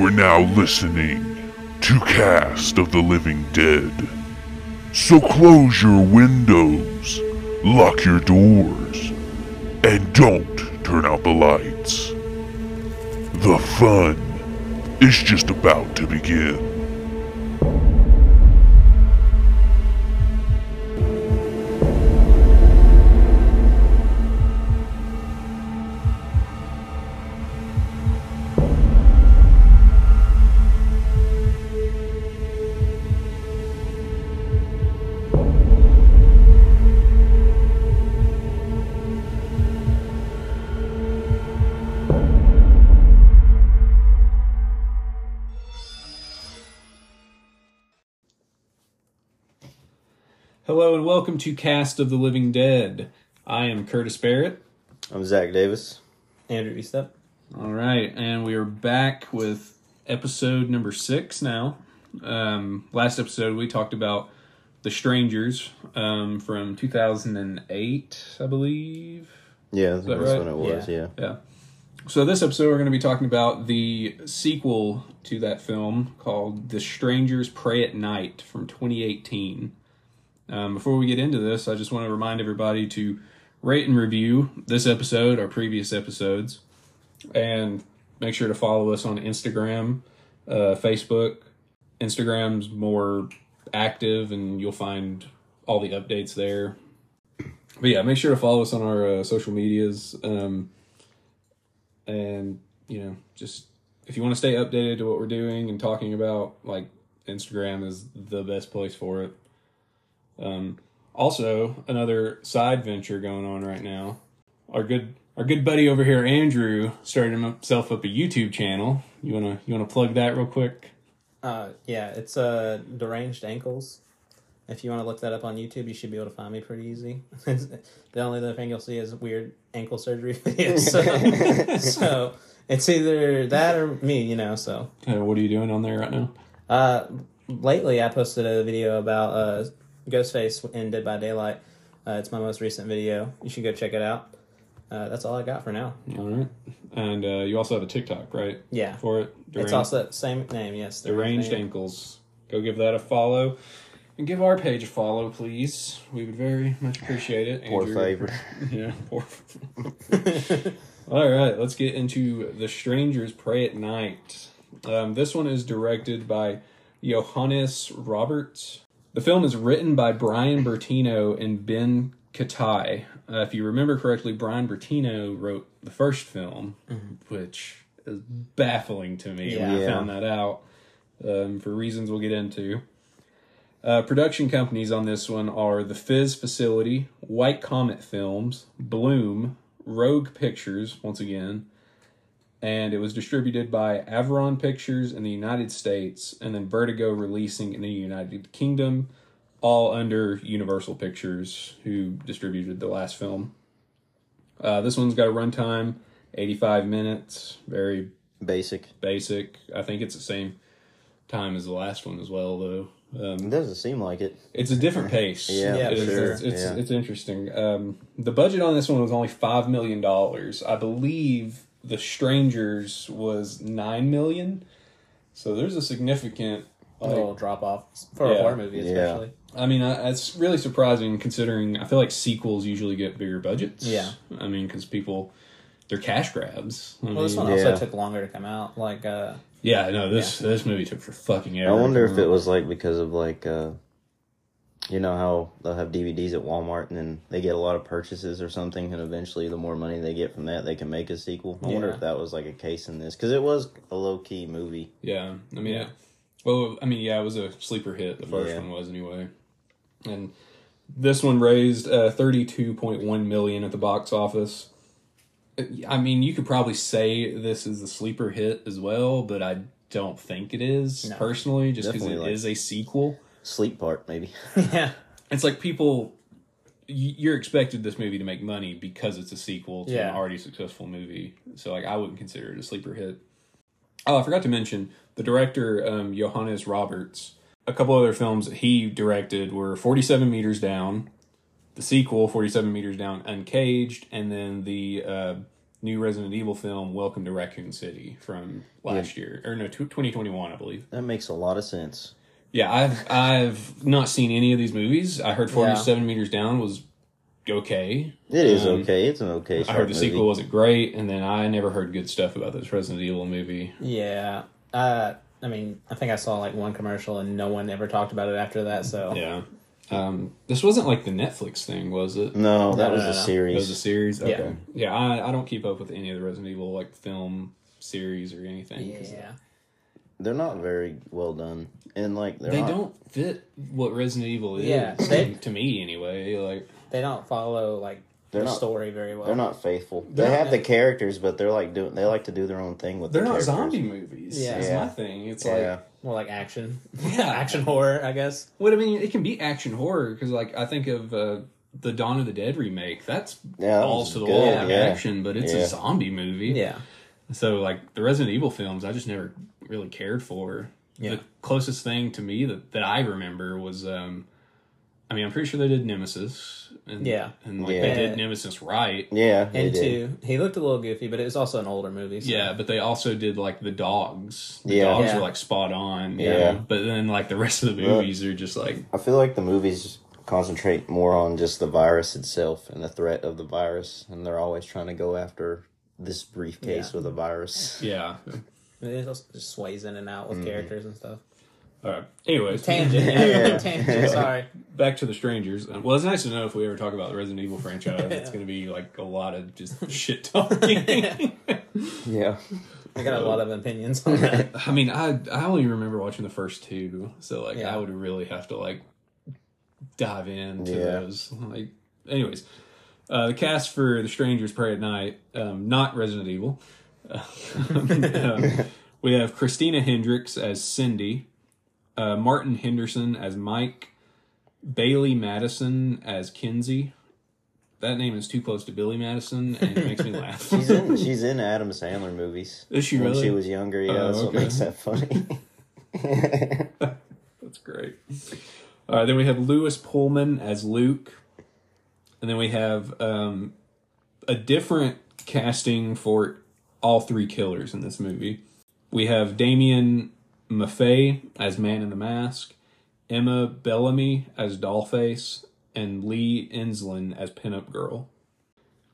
are now listening to Cast of the Living Dead. So close your windows, lock your doors, and don't turn out the lights. The fun is just about to begin. To Cast of the Living Dead. I am Curtis Barrett. I'm Zach Davis. Andrew Estep. All right, and we are back with episode number six now. Um, last episode we talked about The Strangers um, from 2008, I believe. Yeah, that's that that's right? when it was. Yeah. Yeah. So this episode we're going to be talking about the sequel to that film called The Strangers Prey at Night from 2018. Um, before we get into this, I just want to remind everybody to rate and review this episode, our previous episodes, and make sure to follow us on Instagram, uh, Facebook. Instagram's more active, and you'll find all the updates there. But yeah, make sure to follow us on our uh, social medias. Um, and you know just if you want to stay updated to what we're doing and talking about like instagram is the best place for it um also another side venture going on right now our good our good buddy over here andrew started himself up a youtube channel you want to you want to plug that real quick Uh, yeah, it's uh, deranged ankles. If you want to look that up on YouTube, you should be able to find me pretty easy. the only other thing you'll see is weird ankle surgery videos. So, so it's either that or me, you know. So uh, what are you doing on there right now uh, lately, I posted a video about uh, Ghostface in Dead by Daylight. Uh, it's my most recent video. You should go check it out. Uh, that's all I got for now. all right and uh, you also have a tiktok right Yeah, for it it's also the same name. Yes, Deranged Ankles. Go give that a follow. And give our page a follow, please. We would very much appreciate it. Poor Andrew. favor. Yeah, poor. All right, let's get into The Strangers Prey at Night. Um, this one is directed by Johannes Roberts. The film is written by Bryan Bertino and Ben Ketai. Uh, if you remember correctly, Bryan Bertino wrote the first film, which is baffling to me when I Yeah. found that out um, for reasons we'll get into. Uh, production companies on this one are the Fyzz Facility, White Comet Films, Bloom, Rogue Pictures, once again, and it was distributed by Aviron Pictures in the United States, and then Vertigo releasing in the United Kingdom, all under Universal Pictures, who distributed the last film. Uh, this one's got a runtime, 85 minutes, very Basic. basic. I think it's the same time as the last one as well, though. Um, It doesn't seem like it. it's a different pace. Yeah, Yeah, It is- sure. It's it's, Yeah. it's interesting. Um, the budget on this one was only five million dollars. I believe The Strangers was nine million. So there's a significant. A Like, little drop off for Yeah. a horror movie, Yeah. especially. I mean, I, it's really surprising considering I feel like sequels usually get bigger budgets. Yeah. I mean, because people they're cash grabs. I Well, this mean, one Yeah. also took longer to come out. Like, uh, yeah, no, this this movie took for fucking ever. I wonder if it was like because of like, uh, you know how they'll have DVDs at Walmart and then they get a lot of purchases or something, and eventually the more money they get from that, they can make a sequel. I wonder if that was like a case in this because it was a low key movie. Yeah, I mean, Yeah. It, well, I mean, yeah, it was a sleeper hit. The first Yeah. one was anyway, and this one raised uh, thirty-two point one million at the box office. I mean, you could probably say this is a sleeper hit as well, but I don't think it is No. personally, just because it Definitely, is a sequel. Sleep part maybe. yeah, It's like people. You're expected this movie to make money because it's a sequel to an already successful movie. So, like, I wouldn't consider it a sleeper hit. Oh, I forgot to mention the director, um, Johannes Roberts. A couple other films that he directed were 47 Meters Down, the sequel, 47 Meters Down Uncaged, and then the uh, new Resident Evil film, Welcome to Raccoon City, from last year or no, tw 2021, I believe. That makes a lot of sense. Yeah, I've I've not seen any of these movies. I heard Forty Seven Meters Down was okay. It is Um, okay. It's an okay. I heard the movie. sequel wasn't great, and then I never heard good stuff about this Resident Evil movie. Yeah. Uh, I mean, I think I saw like one commercial and no one ever talked about it after that. So Yeah. Um, this wasn't like the Netflix thing, was it? No, that No, was no, a no. It series. was a series. Yeah. Okay. Yeah, I, I don't keep up with any of the Resident Evil like film series or anything. yeah, They're not very well done, and like they're They not, don't fit what Resident Evil is. Yeah, they- to me anyway. Like they don't follow like They're the not- story very well. They're not faithful. They're they not- have the characters, but they're like doing. They like to do their own thing with. they're the not characters. zombie movies. Yeah. That's Yeah. my thing. It's Yeah, like more like action. Yeah. action horror, I guess. what I mean. It can be action horror because like I think of uh, the Dawn of the Dead remake. That's yeah, that balls to the good, wall yeah. action, but it's Yeah. a zombie movie. Yeah, So like the Resident Evil films, I just never really cared for. Yeah. The closest thing to me that, that I remember was, um, I mean, I'm pretty sure they did Nemesis. And, Yeah. and like Yeah. they did Nemesis right. Yeah, and did. two, he looked a little goofy, but it was also an older movie. So. Yeah, but they also did like the dogs. The Yeah. dogs Yeah. were like spot on. you Yeah. know? But then like the rest of the movies are just like I feel like the movies concentrate more on just the virus itself and the threat of the virus, and they're always trying to go after this briefcase Yeah. with a virus. yeah. it also just sways in and out Mm-hmm. with characters and stuff. All right. Anyways, Tangent, yeah, Yeah. tangent. Sorry. back to the strangers. Uh, Well, it's nice to know if we ever talk about the Resident Evil franchise, it's going to be like a lot of just shit talking. Yeah, I got a lot of opinions on that. I mean, I I only remember watching the first two, so like Yeah. I would really have to like dive into Yeah. those. Like, anyways, uh, the cast for The Strangers Prey at Night, um, not Resident Evil. Um, we have Christina Hendricks as Cindy, uh, Martin Henderson as Mike, Bailee Madison as Kinsey. That name is too close to Billy Madison, and it makes me laugh. she's in. She's in Adam Sandler movies. Is she really? when she was younger? Yeah, Oh, that's what makes that funny. That's great. All right, then we have Lewis Pullman as Luke, and then we have um, a different casting for all three killers in this movie. We have Damian Maffei as Man in the Mask, Emma Bellomy as Dollface, and Lea Enslin as Pinup Girl.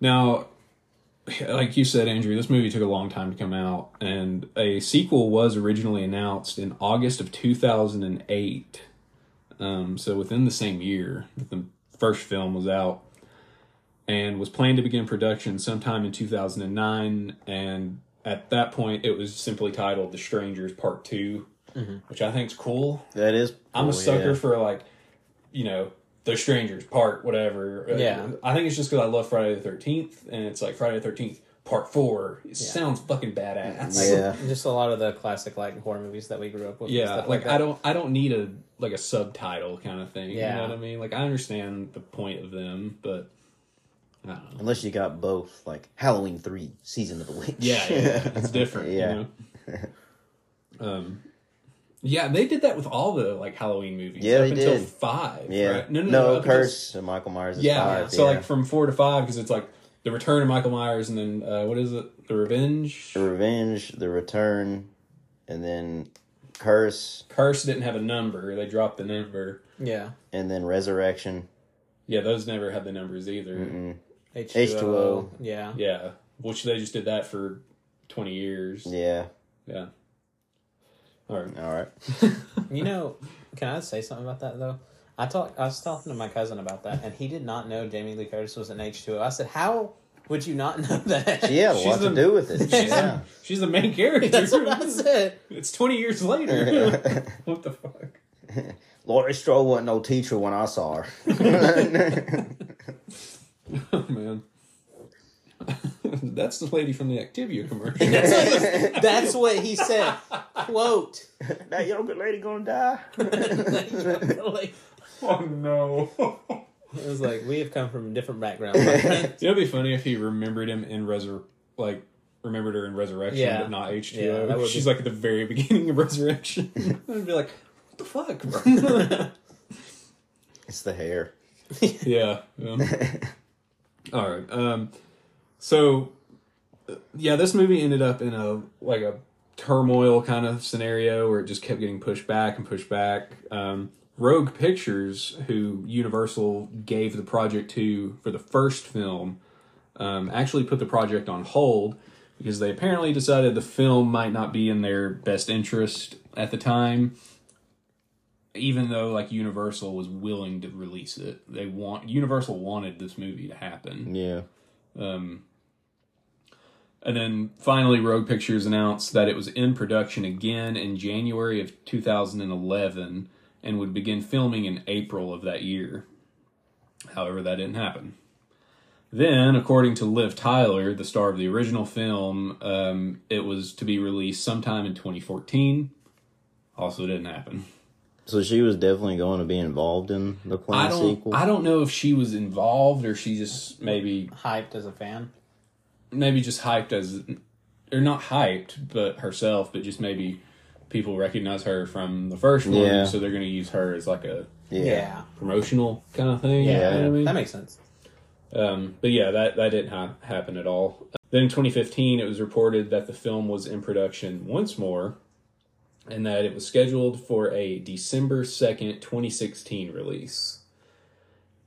Now, like you said, Andrew, this movie took a long time to come out, and a sequel was originally announced in August of 2008. Um, so within the same year that the first film was out, and was planned to begin production sometime in 2009. And at that point, it was simply titled The Strangers Part 2, which I think is cool. that is. I'm a sucker yeah. for like, you know, the strangers part whatever. Uh, Yeah. I think it's just because I love Friday the Thirteenth, and it's like Friday the Thirteenth Part Four. It sounds fucking badass. Yeah. Just a lot of the classic like horror movies that we grew up with. Yeah, stuff like. I don't, I don't need a like a subtitle kind of thing. Yeah. You know what I mean? Like I understand the point of them, but I don't know. Unless you got both, like Halloween Three, Season of the Witch. Yeah, yeah, it's different. Yeah. You know? um, yeah, they did that with all the like Halloween movies. Yeah, up they until did. five. yeah. right? no, no, no, no, up until- Curse and Michael Myers is Yeah, five. so yeah. like from four to five because it's like the return of Michael Myers and then uh, what is it? The Revenge. the Revenge, the Return, and then Curse, Curse didn't have a number. They dropped the number. yeah. and then Resurrection. Yeah, those never had the numbers either. Mm-mm. H2O. H2O. Yeah. Yeah, which they just did that for twenty years. Yeah. Yeah. All right. All right. You know, can I say something about that though? I talked. I was talking to my cousin about that, and he did not know Jamie Lee Curtis was an H two O. I said, "How would you not know that?" She had a She's lot the- to do with it. She's, yeah. she's the main character. That's what I said. It's twenty years later. what the fuck? Laurie Strode wasn't no teacher when I saw her. Oh man. That's the lady from the Activia commercial. That's what he said. Quote. that younger lady gonna die. it oh no. It was like we have come from different backgrounds. my friend. It'd be funny if he remembered him in Resur like remembered her in Resurrection, Yeah. but not H two O. Yeah, that would She's be- like at the very beginning of Resurrection. I'd be like, what the fuck, bro? It's the hair. yeah. yeah. All right. Um, so yeah, this movie ended up in a like a turmoil kind of scenario where it just kept getting pushed back and pushed back. Um, Rogue Pictures, who Universal gave the project to for the first film, um, actually put the project on hold because they apparently decided the film might not be in their best interest at the time. Even though like Universal was willing to release it, they want Universal wanted this movie to happen. Yeah. Um, and then finally, Rogue Pictures announced that it was in production again in January of 2011 and would begin filming in April of that year. However, that didn't happen. Then, according to Liv Tyler, the star of the original film, um, it was to be released sometime in 2014. Also, didn't happen. So she was definitely going to be involved in the I don't. sequel. I don't know if she was involved or she just maybe Hyped as a fan. maybe just hyped as or not hyped but herself but just maybe people recognize her from the first one Yeah. so they're going to use her as like a yeah. promotional kind of thing Yeah. you know what I mean? That makes sense. um, but yeah that, that didn't ha- happen at all then in 2015 it was reported that the film was in production once more and that it was scheduled for a december 2nd 2016 release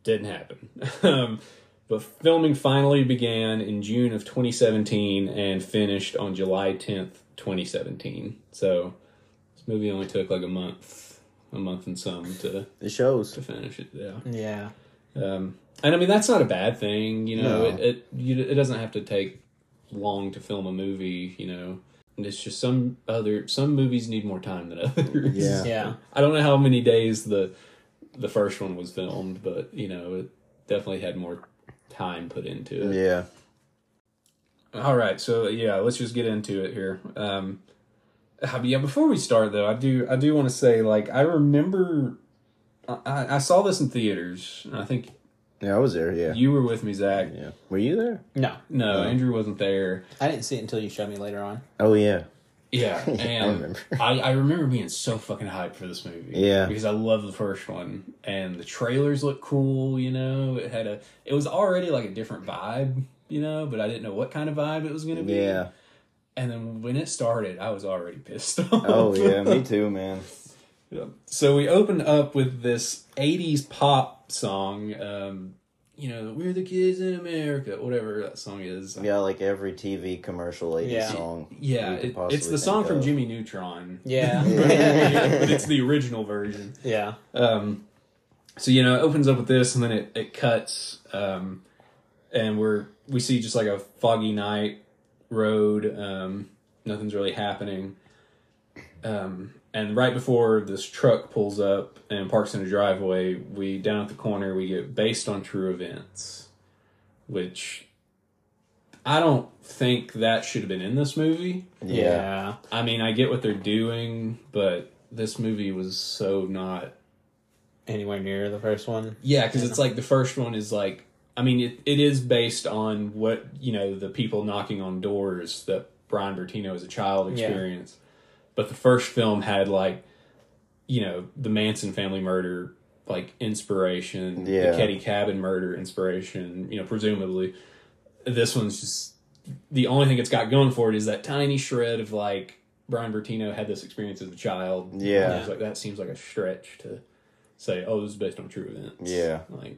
didn't happen um, but filming finally began in June of 2017 and finished on July 10th, 2017. So this movie only took like a month, a month and some to It shows. to finish it. Yeah. Yeah. Um, and I mean that's not a bad thing, you know. No. It it you, it doesn't have to take long to film a movie, you know. And it's just some other some movies need more time than others. Yeah. Yeah. I don't know how many days the the first one was filmed, but you know, it definitely had more time put into it. Yeah. All right, so yeah, let's just get into it here. Um, uh, yeah, before we start though, I do I do want to say like I remember I, I saw this in theaters. and I think Yeah, I was there. Yeah. you were with me, Zach. yeah. Were you there? No, No, Oh. Andrew wasn't there. I didn't see it until you showed me later on. Oh yeah. Yeah, and remember. I, I remember being so fucking hyped for this movie. Yeah. because I love the first one, and the trailers look cool. You know, it had a it was already like a different vibe. You know, but I didn't know what kind of vibe it was going to be. Yeah. and then when it started, I was already pissed off. Oh yeah. Me too, man. Yeah. So we opened up with this '80s pop song. Um, you know, we're the kids in America, whatever that song is. Yeah, like every TV commercial 80s Yeah. song. Yeah, it- it's the think song from of. Jimmy Neutron. Yeah. but it's the original version. yeah. Um, so you know, it opens up with this, and then it it cuts, um, and we're we see just like a foggy night road. Um, nothing's really happening. Um, and right before this truck pulls up and parks in a driveway, we down at the corner we get based on true events, which I don't think that should have been in this movie. Yeah. I mean, I get what they're doing, but this movie was so not Anywhere near the first one. yeah, because it's like the first one is like, I mean, it, it is based on what, you know, the people knocking on doors that Bryan Bertino as a child Yeah. But the first film had like, you know, the Manson family murder, like inspiration, Yeah. the Keddie Cabin murder inspiration, you know, presumably. This one's just the only thing it's got going for it is that tiny shred of like Bryan Bertino had this experience as a child. Yeah. Like that seems like a stretch to say, oh, this is based on true events. Yeah. Like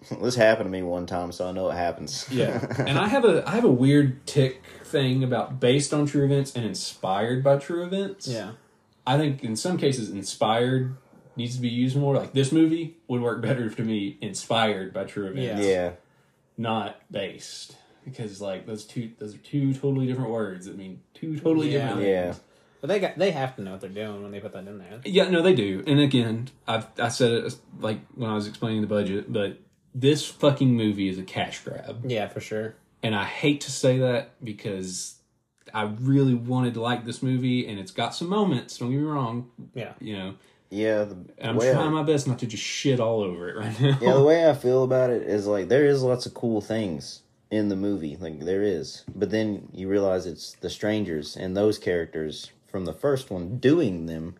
this happened to me one time, so I know it happens. yeah. and I have a I have a weird tick thing about based on true events and inspired by true events. Yeah. I think in some cases inspired needs to be used more. Like this movie would work better if to me inspired by true events. Yeah. yeah. Not based. Because like those two those are two totally different words that mean two totally Yeah. different Yeah. things. But they got they have to know what they're doing when they put that in there. Yeah, no, they do. And again, I've I said it like when I was explaining the budget, but this fucking movie is a cash grab. Yeah, for sure. And I hate to say that because I really wanted to like this movie and it's got some moments, don't get me wrong, Yeah. you know. Yeah. The And I'm way I- trying my best not to just shit all over it right now. yeah, the way I feel about it is like there is lots of cool things in the movie, like there is, but then you realize it's the strangers and those characters from the first one doing them,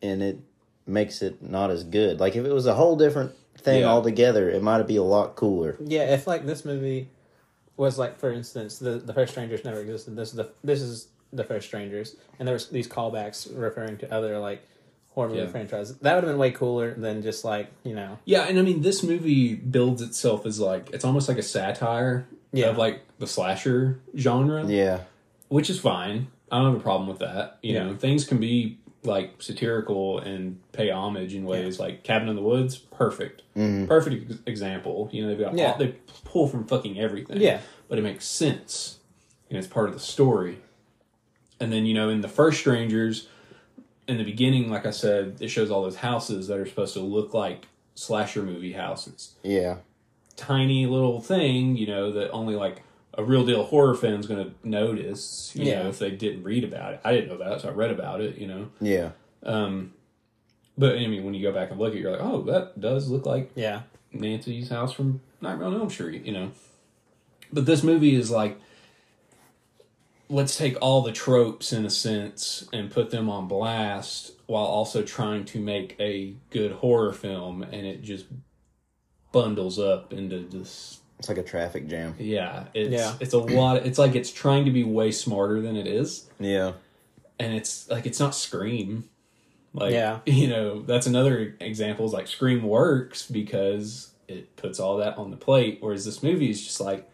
and it makes it not as good. Like if it was a whole different thing Yeah. altogether, it might have be a lot cooler. Yeah, if like this movie was like, for instance, the the first strangers never existed. This is the this is the first strangers, and there was these callbacks referring to other like horror movie Yeah. franchises. That would have been way cooler than just like you know. Yeah, and I mean, this movie builds itself as like it's almost like a satire Yeah. of like the slasher genre, Yeah. which is fine. I don't have a problem with that. You Yeah. know, things can be like satirical and pay homage in ways like Cabin in the Woods, perfect, mm-hmm. perfect example. You know, they've got Yeah. all, they pull from fucking everything. Yeah. but it makes sense and it's part of the story. And then you know, in the first Strangers, in the beginning, like I said, it shows all those houses that are supposed to look like slasher movie houses. Yeah. Tiny little thing, you know, that only like a real deal horror fan's going to notice. You Yeah. know, if they didn't read about it. I didn't know that, so I read about it. You know, Yeah. um, but I mean, when you go back and look at, it, you're like, oh, that does look like Yeah, Nancy's house from Nightmare on Elm Street, you know. But this movie is like, let's take all the tropes in a sense and put them on blast while also trying to make a good horror film, and it just bundles up into this. It's like a traffic jam. Yeah, it's Yeah. it's a lot. It's like it's trying to be way smarter than it is, Yeah. and it's like it's not Scream. Like Yeah. you know, that's another example. Is like Scream works because it puts all that on the plate, whereas this movie is just like,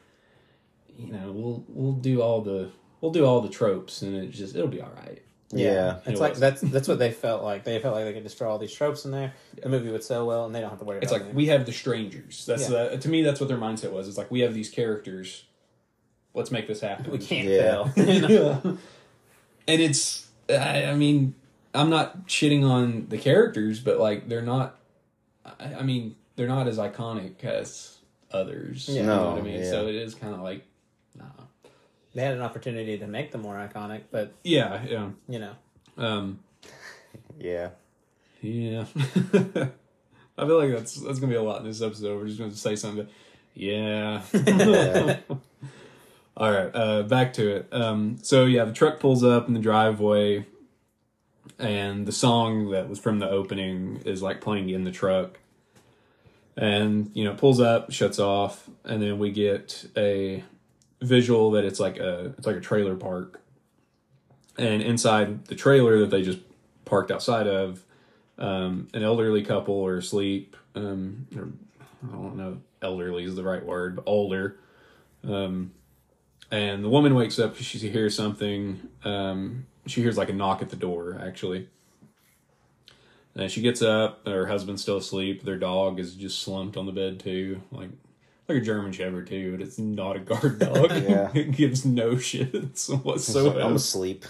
you know, we'll we'll do all the we'll do all the tropes, and it just it'll be all right. Yeah. It's It like was. that's that's what they felt like. They felt like they could just destroy all these tropes in there. The movie would sell well, and they don't have to worry It's about like anything. we have the strangers. That's Yeah. the, to me. That's what their mindset was. It's like we have these characters. Let's make this happen. we can't Yeah. fail. Yeah. And it's, I, I mean, I'm not shitting on the characters, but like they're not. I, I mean, they're not as iconic as others. You know No, what I mean? yeah. So it is kind of like, nah. They had an opportunity to make them more iconic, but Yeah, yeah, you know, um, Yeah. yeah. I feel like that's that's gonna be a lot in this episode. We're just gonna say something. Yeah. Yeah. All right, uh, back to it. Um, so yeah, the truck pulls up in the driveway, and the song that was from the opening is like playing in the truck. And you know, pulls up, shuts off, and then we get a visual that it's like a it's like a trailer park, and inside the trailer that they just parked outside of, um, an elderly couple are asleep. Um, or, I don't know, elderly is the right word, but older. Um, and the woman wakes up she hears something. Um, she hears like a knock at the door, actually. And she gets up. Her husband's still asleep. Their dog is just slumped on the bed too, like like a German Shepherd too. But it's not a guard dog. Yeah. it gives no shits So whatsoever. I'm asleep.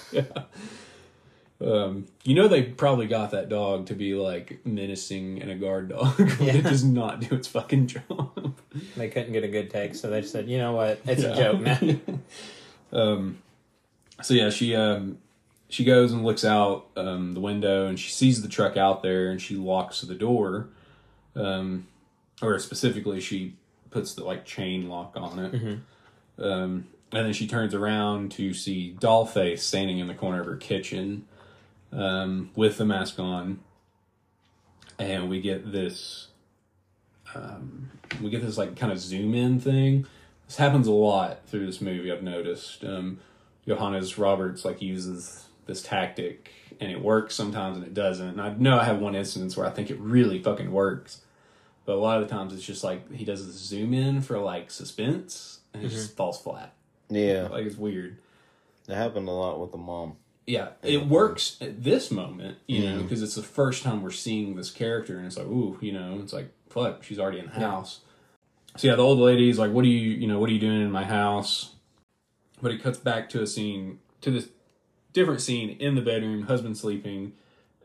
Um, you know they probably got that dog to be like menacing and a guard dog, but Yeah. it does not do its fucking job. they couldn't get a good take, so they just said, "You know what? It's Yeah. a joke, man." um, so yeah, she um, she goes and looks out um, the window and she sees the truck out there and she locks the door, um, or specifically she puts the like chain lock on it. Um, and then she turns around to see Dollface standing in the corner of her kitchen um, with the mask on, and we get this. Um, we get this like kind of zoom in thing. This happens a lot through this movie. I've noticed. Um, Johannes Roberts like uses this tactic, and it works sometimes, and it doesn't. And I know I have one instance where I think it really fucking works, but a lot of the times it's just like he does this zoom in for like suspense, and it just mm-hmm. falls flat. Yeah. Like it's weird. That happened a lot with the mom. Yeah, it works at this moment, you know, mm-hmm. because it's the first time we're seeing this character, and it's like, ooh, you know, it's like, fuck, she's already in the house. So yeah, the old lady's like, "What are you, you know, what are you doing in my house?" But it cuts back to a scene, to this different scene in the bedroom, husband sleeping,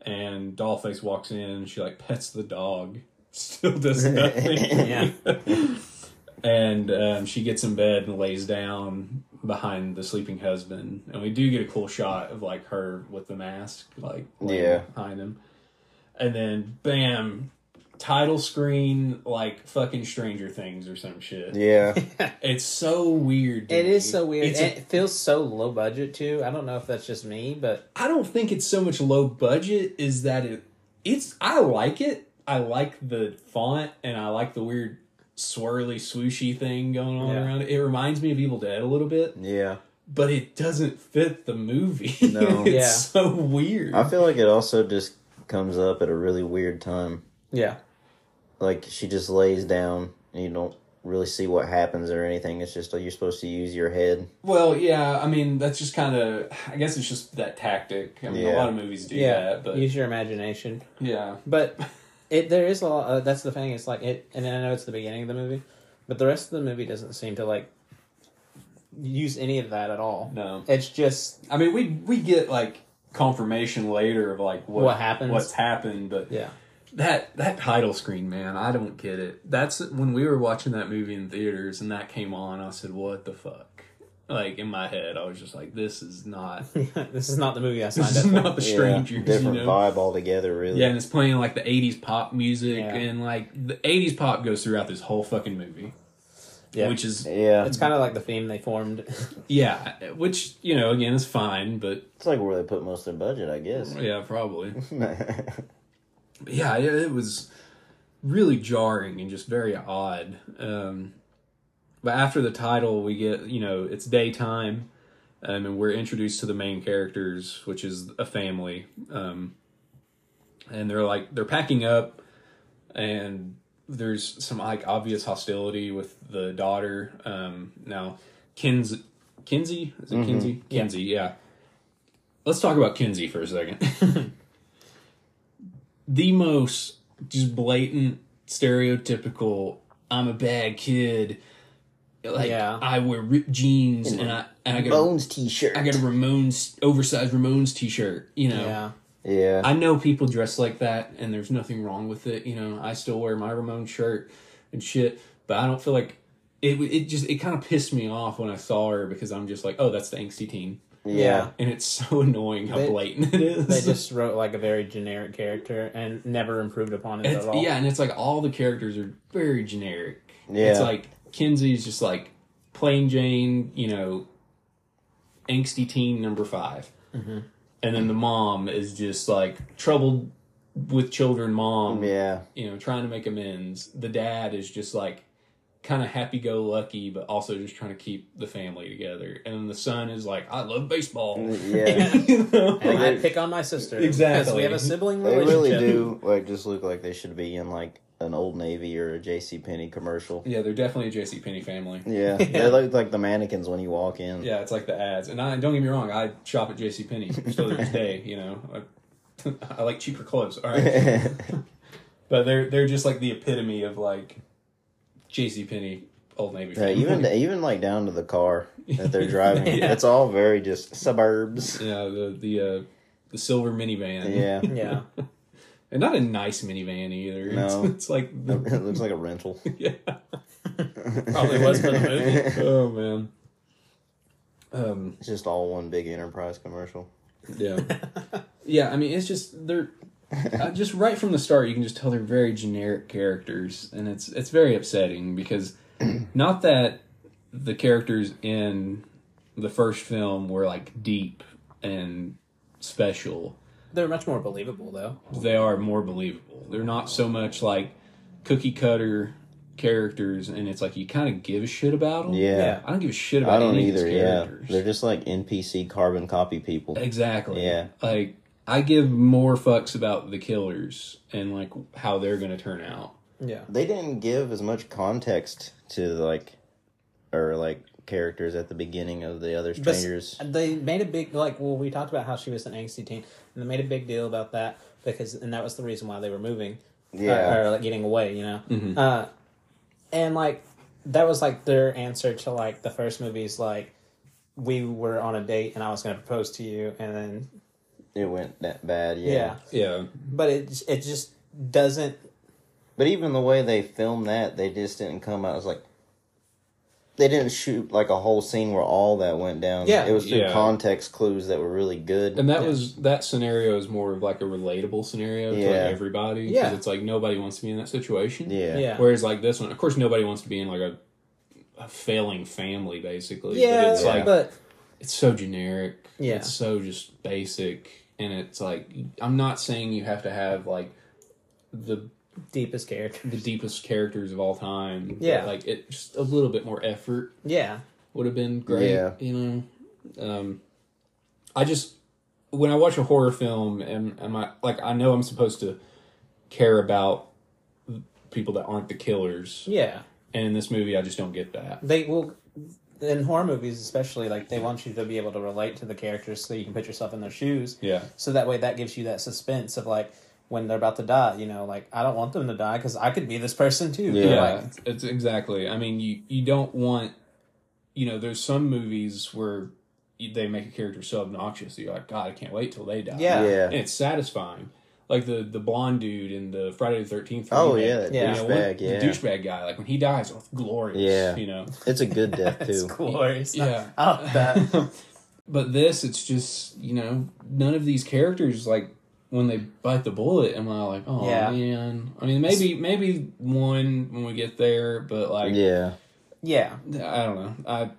and Dollface walks in, and she like pets the dog, still does nothing. Yeah. and um, she gets in bed and lays down behind the sleeping husband and we do get a cool shot of like her with the mask like Yeah. behind him and then bam title screen like fucking stranger things or some shit Yeah. it's so weird to It me. is so weird. It's a- it feels so low budget too. I don't know if that's just me, but I don't think it's so much low budget is that it it's I like it. I like the font and I like the weird swirly swooshy thing going on Yeah. around it. It reminds me of Evil Dead a little bit, Yeah. but it doesn't fit the movie. No. it's Yeah. so weird. I feel like it also just comes up at a really weird time. Yeah. Like she just lays down and you don't really see what happens or anything. It's just like you're supposed to use your head. Well, yeah, I mean that's just kind of. I guess it's just that tactic. I mean, a lot of movies do Yeah. that, but Use your imagination. yeah, But it there is a lot. Uh, that's the thing. It's like it, and I know it's the beginning of the movie, but the rest of the movie doesn't seem to like use any of that at all. no. It's just I mean, we we get like confirmation later of like what, What happens. what's happened, but yeah, that that title screen, man, I don't get it. That's when we were watching that movie in theaters and that came on. I said, "What the fuck." Like in my head, I was just like, "This is not. this is not the movie I signed This signed is for. not the Yeah, strangers." different you know? vibe altogether, really. Yeah, and it's playing like the '80s pop music, Yeah. and like the '80s pop goes throughout this whole fucking movie, Yeah, which is Yeah, it's kind of like the theme they formed. yeah, which you know again is fine, but it's like where they put most of their budget, I guess. yeah, probably. But yeah, it, it was really jarring and just very odd. Um, but after the title, we get you know it's daytime, um, and we're introduced to the main characters, which is a family, um, and they're like they're packing up, and there's some like obvious hostility with the daughter. Um, now, Kins, Kinsey is it Kinsey? Yeah. Kinsey, yeah. Let's talk about Kinsey for a second. the most just blatant stereotypical i'm a bad kid like Yeah. i wear ripped jeans and i and i got a, Bones T-shirt. i got a ramones oversized ramones t-shirt you know yeah, yeah, i know people dress like that and there's nothing wrong with it you know i still wear my ramones shirt and shit but i don't feel like it it just it kind of pissed me off when i saw her because i'm just like oh that's the angsty teen yeah. and it's so annoying how They- blatant it is they just wrote like a very generic character and never improved upon it It's, at all. yeah, and it's like all the characters are very generic. Yeah. It's like Kinsey's just like plain Jane, you know, angsty teen number 5 Mm-hmm. And then the mom is just like troubled with children mom, Yeah. you know, trying to make amends. The dad is just like kind of happy go lucky, but also just trying to keep the family together. And then the son is like, I love baseball. Yeah. You know? And I pick on my sister Exactly. because we have a sibling They relationship. really do like just look like they should be in like an Old Navy or a J.C. Penney commercial. yeah, they're definitely a JC Penney family. Yeah, they look like the mannequins when you walk in. Yeah, it's like the ads. And I don't get me wrong, I shop at J.C. Penney still to this day. You know, I, I like cheaper clothes. All right, but they're they're just like the epitome of like J.C. Penney, Old Navy. Yeah, family. even even like down to the car that they're driving. Yeah. It's all very just suburbs. yeah, the the uh, the silver minivan. Yeah, Yeah, and not a nice minivan either. No. It's, it's like it looks like a rental. yeah. probably was for the movie. Oh man. Um. It's just all one big enterprise commercial. Yeah. yeah, I mean, it's just they're uh, just right from the start. You can just tell they're very generic characters, and it's it's very upsetting because not that the characters in the first film were like deep and special. They're much more believable though. They are more believable. They're not so much like cookie cutter characters, and it's like you kind of give a shit about them. Yeah. Yeah. I don't give a shit about I don't any of either. these Yeah, characters. they're just like NPC carbon copy people. Exactly. Yeah. Like I give more fucks about the killers and like how they're gonna turn out. Yeah, They didn't give as much context to like, or like characters at the beginning of the other But strangers. they made a big like. Well, we talked about how she was an angsty teen, and they made a big deal about that because, and that was the reason why they were moving. Yeah. or, or, like getting away. You know, uh, and like that was like their answer to like the first movies. Like we were on a date, and I was going to propose to you, and then it went that bad. yeah, Yeah. Yeah. but it it just doesn't. But even the way they filmed that, they just didn't come out. It was like they didn't shoot like a whole scene where all that went down. Yeah. it was through Yeah. context clues that were really good. And that was that scenario is more of like a relatable scenario to like Yeah. everybody. 'cause Yeah. It's like nobody wants to be in that situation. yeah, Yeah, Whereas like this one, of course nobody wants to be in like a a failing family basically. yeah, But it's like but it's so generic. Yeah. It's so just basic. And it's like I'm not saying you have to have like the deepest character. the deepest characters of all time. Yeah. But, like it just a little bit more effort Yeah, would have been great. Yeah. You know, um, I just when I watch a horror film, am am I like I know I'm supposed to care about people that aren't the killers, yeah. and in this movie, I just don't get that. They will in horror movies, especially like they want you to be able to relate to the characters so you can put yourself in their shoes. Yeah, So that way, that gives you that suspense of like when they're about to die. You know, like I don't want them to die because I could be this person too. Yeah. yeah, Like, it's, it's exactly. I mean, you you don't want, you know, there's some movies where they make a character so obnoxious that you're like, God, I can't wait till they die. Yeah. Yeah. and it's satisfying. Like the the blonde dude in the Friday the Thirteenth. Oh, yeah, that Yeah. douchebag. the Yeah, douchebag guy. Like when he dies, oh, glorious. Yeah. you know. it's a good death it's too. glorious. Yeah. I love that. but this, it's just you know, none of these characters like when they bite the bullet, am I like, oh Yeah. man? I mean, maybe maybe one when we get there, but like, Yeah, yeah, I don't know. I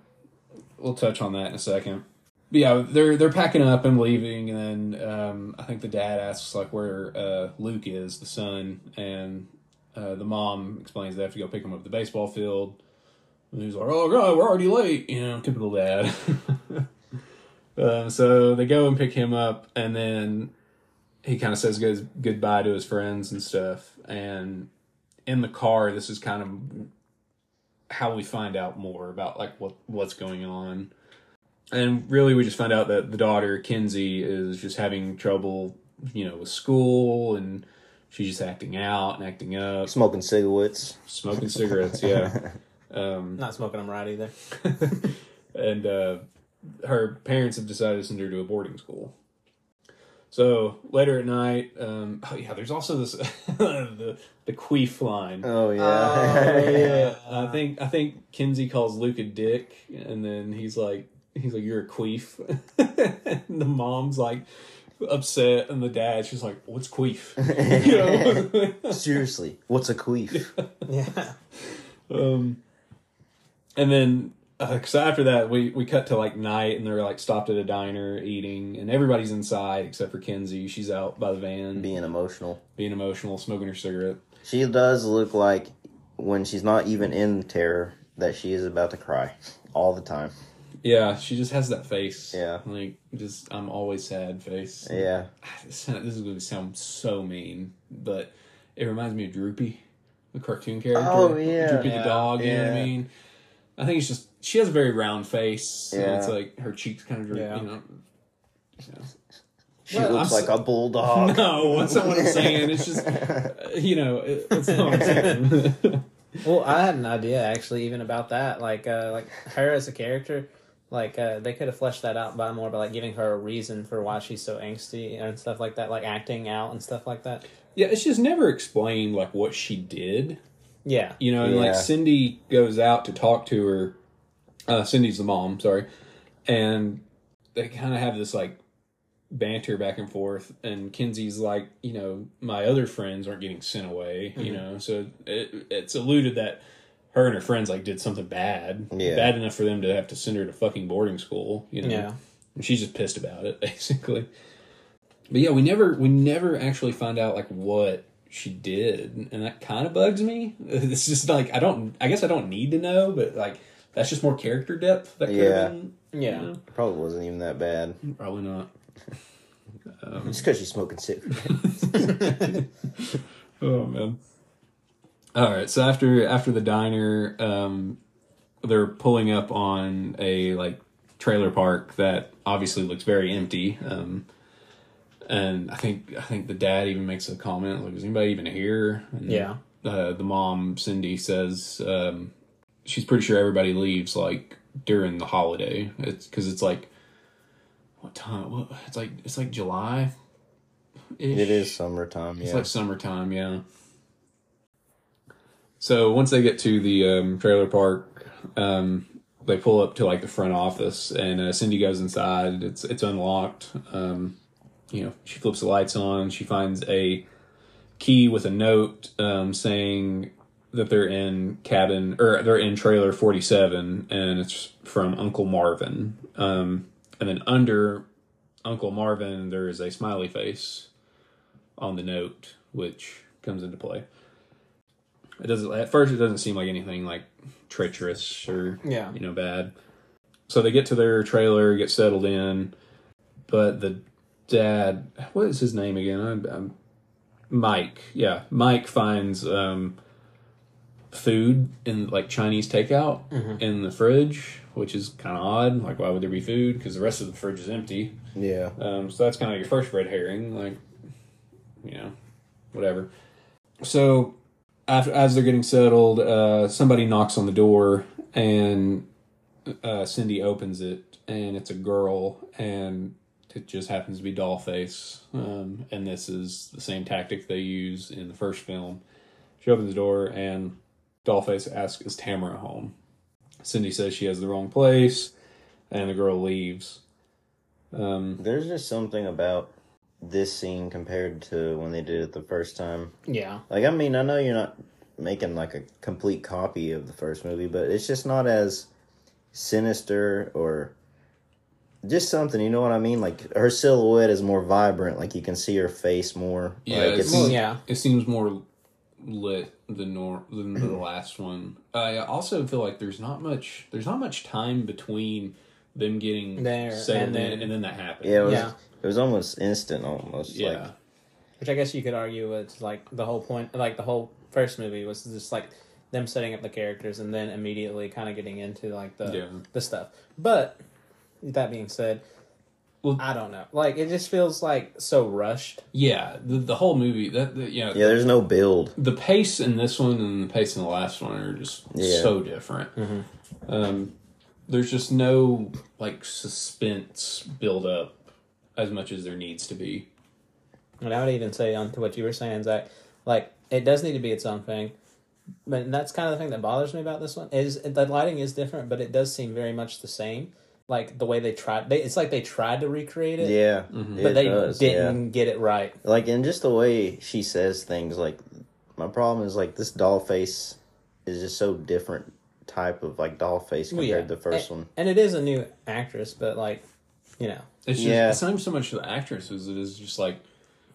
we'll touch on that in a second. But yeah, they're they're packing up and leaving, and then um, I think the dad asks like where uh, Luke is, the son, and uh, the mom explains they have to go pick him up at the baseball field. And he's like, "Oh god, we're already late," you know, typical dad. um, so they go and pick him up, and then he kind of says good, goodbye to his friends and stuff. And in the car, this is kind of how we find out more about like what what's going on. And really, we just find out that the daughter Kinsey is just having trouble, you know, with school, and she's just acting out and acting up, smoking cigarettes. smoking cigarettes. Yeah, um, not smoking them right either. and uh, her parents have decided to send her to a boarding school. So later at night, um, oh yeah, there's also this the the queef line. Oh yeah, Oh, yeah. I think I think Kinsey calls Luke a dick, and then he's like he's like you're a queef. and the mom's like upset, and the dad's just like what's queef? you know? Seriously, what's a queef? Yeah, um, and then Uh, because after that we we cut to like night, and they're like stopped at a diner eating, and everybody's inside except for Kinsey. She's out by the van, Being emotional. being emotional, smoking her cigarette. She does look like when she's not even in terror that she is about to cry all the time. Yeah, she just has that face. Yeah. like just I'm always sad face. Yeah, ah, This this is going to sound so mean, but it reminds me of Droopy, the cartoon character. Oh, yeah. Droopy Yeah. the dog. You know what I mean? I think it's just she has a very round face. So Yeah. it's like her cheeks kind of droop. Yeah. You know. she Well, looks I'm like so- a bulldog. No, what's not what I'm saying. It's just uh, you know, it, that's not what I'm saying. Well, I had an idea actually, even about that. Like, uh, like her as a character, like uh, they could have fleshed that out by more by like giving her a reason for why she's so angsty and stuff like that, like acting out and stuff like that. yeah, it's just never explained like what she did. Yeah, You know, and like Cindy goes out to talk to her. Uh, Cindy's the mom, sorry, and they kind of have this like banter back and forth. And Kinsey's like, you know, my other friends aren't getting sent away. You know, so it, it's alluded that her and her friends like did something bad, Yeah. bad enough for them to have to send her to fucking boarding school. You know, yeah, and she's just pissed about it basically but yeah we never we never actually find out like what she did and that kind of bugs me it's just like i don't i guess i don't need to know but like that's just more character depth that could Yeah. have been yeah. you know, Probably wasn't even that bad. probably not Just because she's smoking cigarettes. oh man all right so after after the diner um they're pulling up on a like trailer park that obviously looks very empty um and i think i think the dad even makes a comment like is anybody even here and, Yeah. uh, the mom cindy says um she's pretty sure everybody leaves like during the holiday it's because it's like what time what it's like it's like july it is summertime. Yeah, it's like summertime, yeah. So once they get to the um, trailer park, um, they pull up to like the front office, and uh, Cindy goes inside. It's it's unlocked. Um, you know, she flips the lights on. She finds a key with a note um, saying that they're in cabin or they're in trailer forty seven, and it's from Uncle Marvin. Um, and then under Uncle Marvin, there is a smiley face on the note, which comes into play. It doesn't at first it doesn't seem like anything like treacherous or Yeah. you know bad. So they get to their trailer, get settled in, but the dad, what is his name again? I'm, I'm Mike. Yeah, Mike finds um, food in like Chinese takeout in the fridge, which is kind of odd. Like, why would there be food? Because the rest of the fridge is empty. Yeah. Um, so that's kind of your first red herring, like, you know, whatever. So after as they're getting settled, uh, somebody knocks on the door, and uh, Cindy opens it, and it's a girl, and it just happens to be Dollface. Um, and this is the same tactic they use in the first film. She opens the door, and Dollface asks, "Is Tamara home?" Cindy says she has the wrong place, and the girl leaves. Um, There's just something about this scene compared to when they did it the first time. Yeah. Like, I mean, I know you're not making like a complete copy of the first movie, but it's just not as sinister or just something. You know what I mean? Like her silhouette is more vibrant. Like you can see her face more. Yeah, like, it's- it's Well, yeah. it seems more lit than nor than the last one. I also feel like there's not much there's not much time between them getting There, settled and then- in and then that happened. yeah, it was, Yeah. it was almost instant, almost. yeah. Like, Which I guess you could argue it's like the whole point, like the whole first movie was just like them setting up the characters and then immediately kind of getting into like the Yeah. the stuff. But that being said, Well- I don't know. Like it just feels like so rushed. yeah. The, the whole movie that the, you know yeah, there's no build. the pace in this one and the pace in the last one are just Yeah. so different. Um, there's just no like suspense build up as much as there needs to be. And I would even say on to what you were saying, Zach, like it does need to be its own thing. But that's kind of the thing that bothers me about this one is the lighting is different, but it does seem very much the same. Like the way they tried, they, it's like they tried to recreate it, Yeah, Mm-hmm. but it they does, didn't get it right. Like, and just the way she says things. Like, my problem is like this doll face is just so different type of like doll face Well, compared to the first and, one. and it is a new actress, but like, you know, It's just Yeah. it's not even so much the actress as it is just like,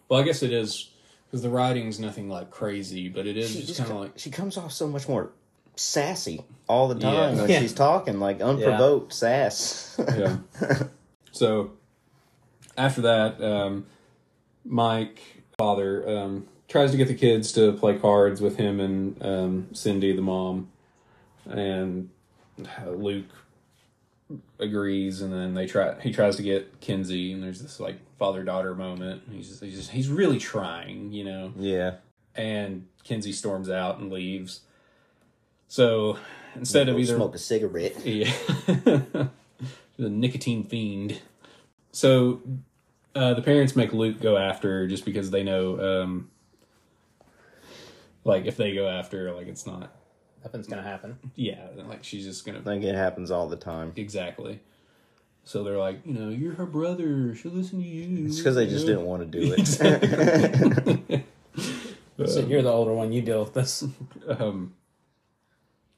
well, I guess it is because the writing's nothing like crazy, but it is She just just kind of like she comes off so much more sassy all the Yeah. time when Yeah. she's talking, like unprovoked sass. yeah. so after that, um, Mike father um, tries to get the kids to play cards with him and um, Cindy, the mom, and uh, Luke agrees, and then they try. He tries to get Kinsey, and there's this like father daughter moment. He's just, he's just he's really trying, you know. yeah, and Kinsey storms out and leaves. So instead of Go either smoke a cigarette. yeah, the nicotine fiend. So uh, the parents make Luke go after just because they know, um, like if they go after, like it's not. nothing's gonna happen. Yeah, like she's just gonna I think it happens all the time. exactly. So they're like, you know, you're her brother. She'll listen to you. It's because they just didn't want to do it. Exactly. so you're the older one. You deal with this. Um,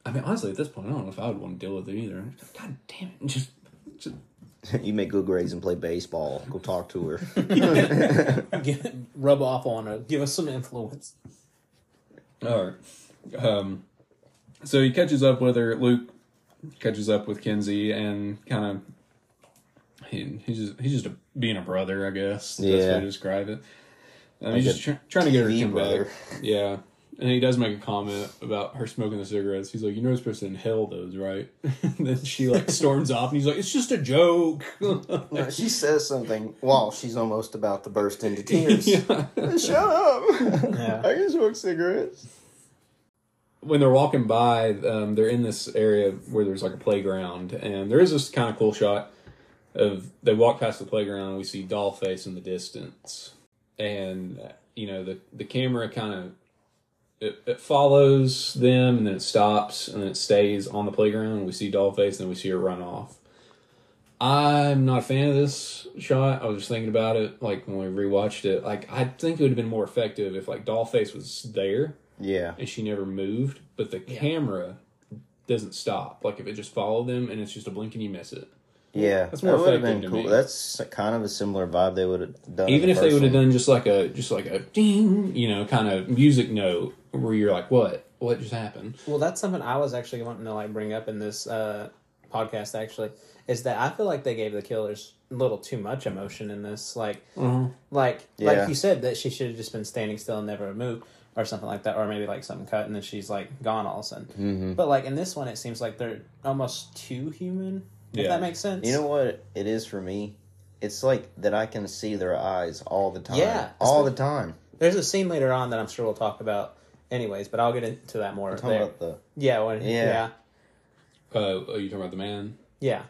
I mean, honestly, at this point, I don't know if I would want to deal with it either. God damn it! Just, just you make good grades and play baseball. Go talk to her. Get, rub off on her. Give us some influence. all right. Um, so he catches up with her. Luke catches up with Kinsey and kind of he, he's just he's just a, being a brother, I guess. That's Yeah. how to describe it. Um, Like he's just tr- trying to get her to TV come brother. back. Yeah. And he does make a comment about her smoking the cigarettes. He's like, "You know, you're supposed to inhale those, right?" and then she like storms off, and he's like, "It's just a joke." she says something while she's almost about to burst into tears. Yeah. Shut up! Yeah. I can smoke cigarettes. when they're walking by, um, they're in this area where there's like a playground, and there is this kind of cool shot of they walk past the playground, and we see Dollface in the distance, and you know the the camera kind of it, it follows them, and then it stops, and then it stays on the playground, and we see Dollface, and then we see her run off. I'm not a fan of this shot. I was just thinking about it, like when we rewatched it. Like I think it would have been more effective if like Dollface was there Yeah. and she never moved, but the camera doesn't stop. Like if it just followed them and it's just a blink and you miss it. Yeah. That's more that would have effective been to cool. me. That's kind of a similar vibe they would have done. Even the if they would have done just like a just like a ding, you know, kind of music note where you're like, what? what just happened? Well, that's something I was actually wanting to like bring up in this uh, podcast. Actually, is that I feel like they gave the killers a little too much emotion in this. Like, like, Yeah. like you said that she should have just been standing still and never moved, or something like that, or maybe like something cut and then she's like gone all of a sudden. Mm-hmm. But like in this one, it seems like they're almost too human. If that makes sense. You know what it is for me? It's like that I can see their eyes all the time. Yeah. all the time. There's a scene later on that I'm sure we'll talk about, anyways. But I'll get into that more. I'm talking there. about the yeah, when, Yeah. yeah, Uh, are you talking about the man? yeah.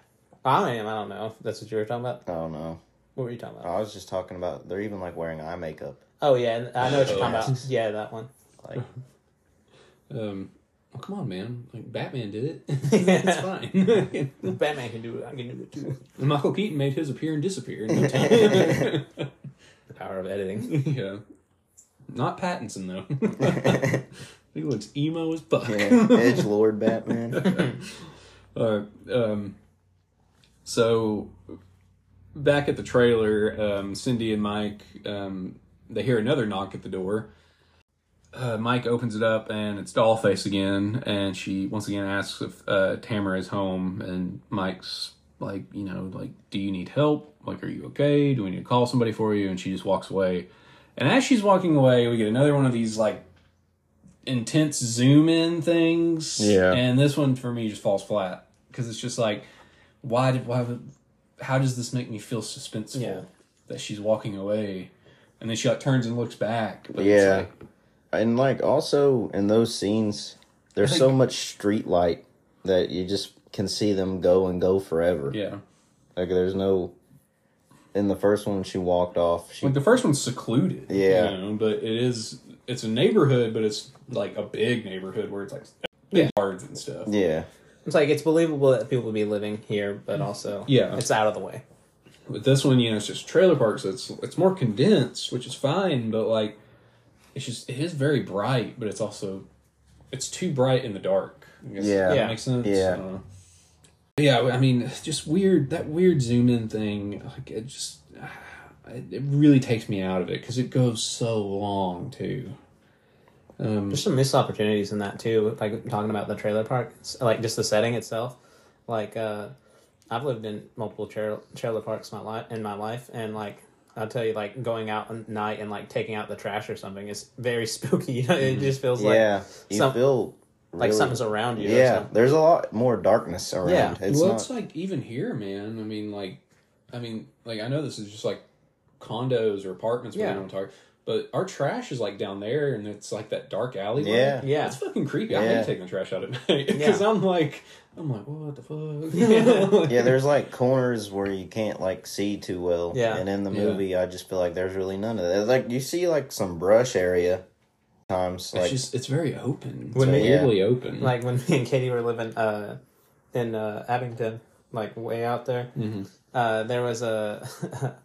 I am. I don't know. if That's what you were talking about. I don't know. What were you talking about? I was just talking about they're even like wearing eye makeup. Oh yeah, I know what you're talking Oh. about. Yeah, that one. Like Um, oh, come on, man! Like Batman did it. it's fine. Batman can do it. I can do it too. Michael Keaton made his appear and disappear in no time. The power of editing. yeah, not Pattinson though. he looks emo as fuck. yeah, Edge Lord Batman. Uh, um, so back at the trailer, um, Cindy and Mike um, they hear another knock at the door. Uh, Mike opens it up and it's Dollface again, and she once again asks if uh, Tamara is home, and Mike's like, you know, like, do you need help? Like, are you okay? Do we need to call somebody for you? And she just walks away. And as she's walking away, we get another one of these like intense zoom in things. Yeah. And this one for me just falls flat because it's just like, why did why would how does this make me feel suspenseful Yeah. that she's walking away, and then she like turns and looks back. But Yeah. like, and like also in those scenes, there's so much street light that you just can see them go and go forever. yeah. Like there's no. In the first one, she walked off. She Like the first one's secluded. Yeah. You know, but it is it's a neighborhood, but it's like a big neighborhood where it's like big yards and stuff. yeah. It's like it's believable that people would be living here, but also Yeah. it's out of the way. But this one, you know, it's just trailer parks. So it's it's more condensed, which is fine. But like, it's just it is very bright, but it's also it's too bright in the dark. I guess Yeah. that Yeah. makes sense. Yeah. Uh, yeah, I mean, just weird that weird zoom in thing. Like it just it, it really takes me out of it because it goes so long too. Um, There's some missed opportunities in that too. Like talking about the trailer park, like just the setting itself. Like uh, I've lived in multiple trailer trailer parks my life in my life, and like I'll tell you, like going out at night and like taking out the trash or something is very spooky. You know, it just feels like yeah. You some- feel like something's around you. Yeah, there's a lot more darkness around. Yeah. It's well, not. it's like even here, man. I mean, like, I mean, like I know this is just like condos or apartments where Yeah. we don't talk, but our trash is like down there, and it's like that dark alleyway. Yeah. Yeah. it's fucking creepy. I Yeah. hate taking the trash out at night because I'm like, I'm like, what the fuck? You yeah, there's like corners where you can't like see too well. Yeah. And in the Yeah. movie, I just feel like there's really none of that. Like you see like some brush area times. It's Like just it's very open. It's When they- weirdly open. Like when me and Katie were living uh, in uh, Abington, like way out there, Mhm. uh, there was a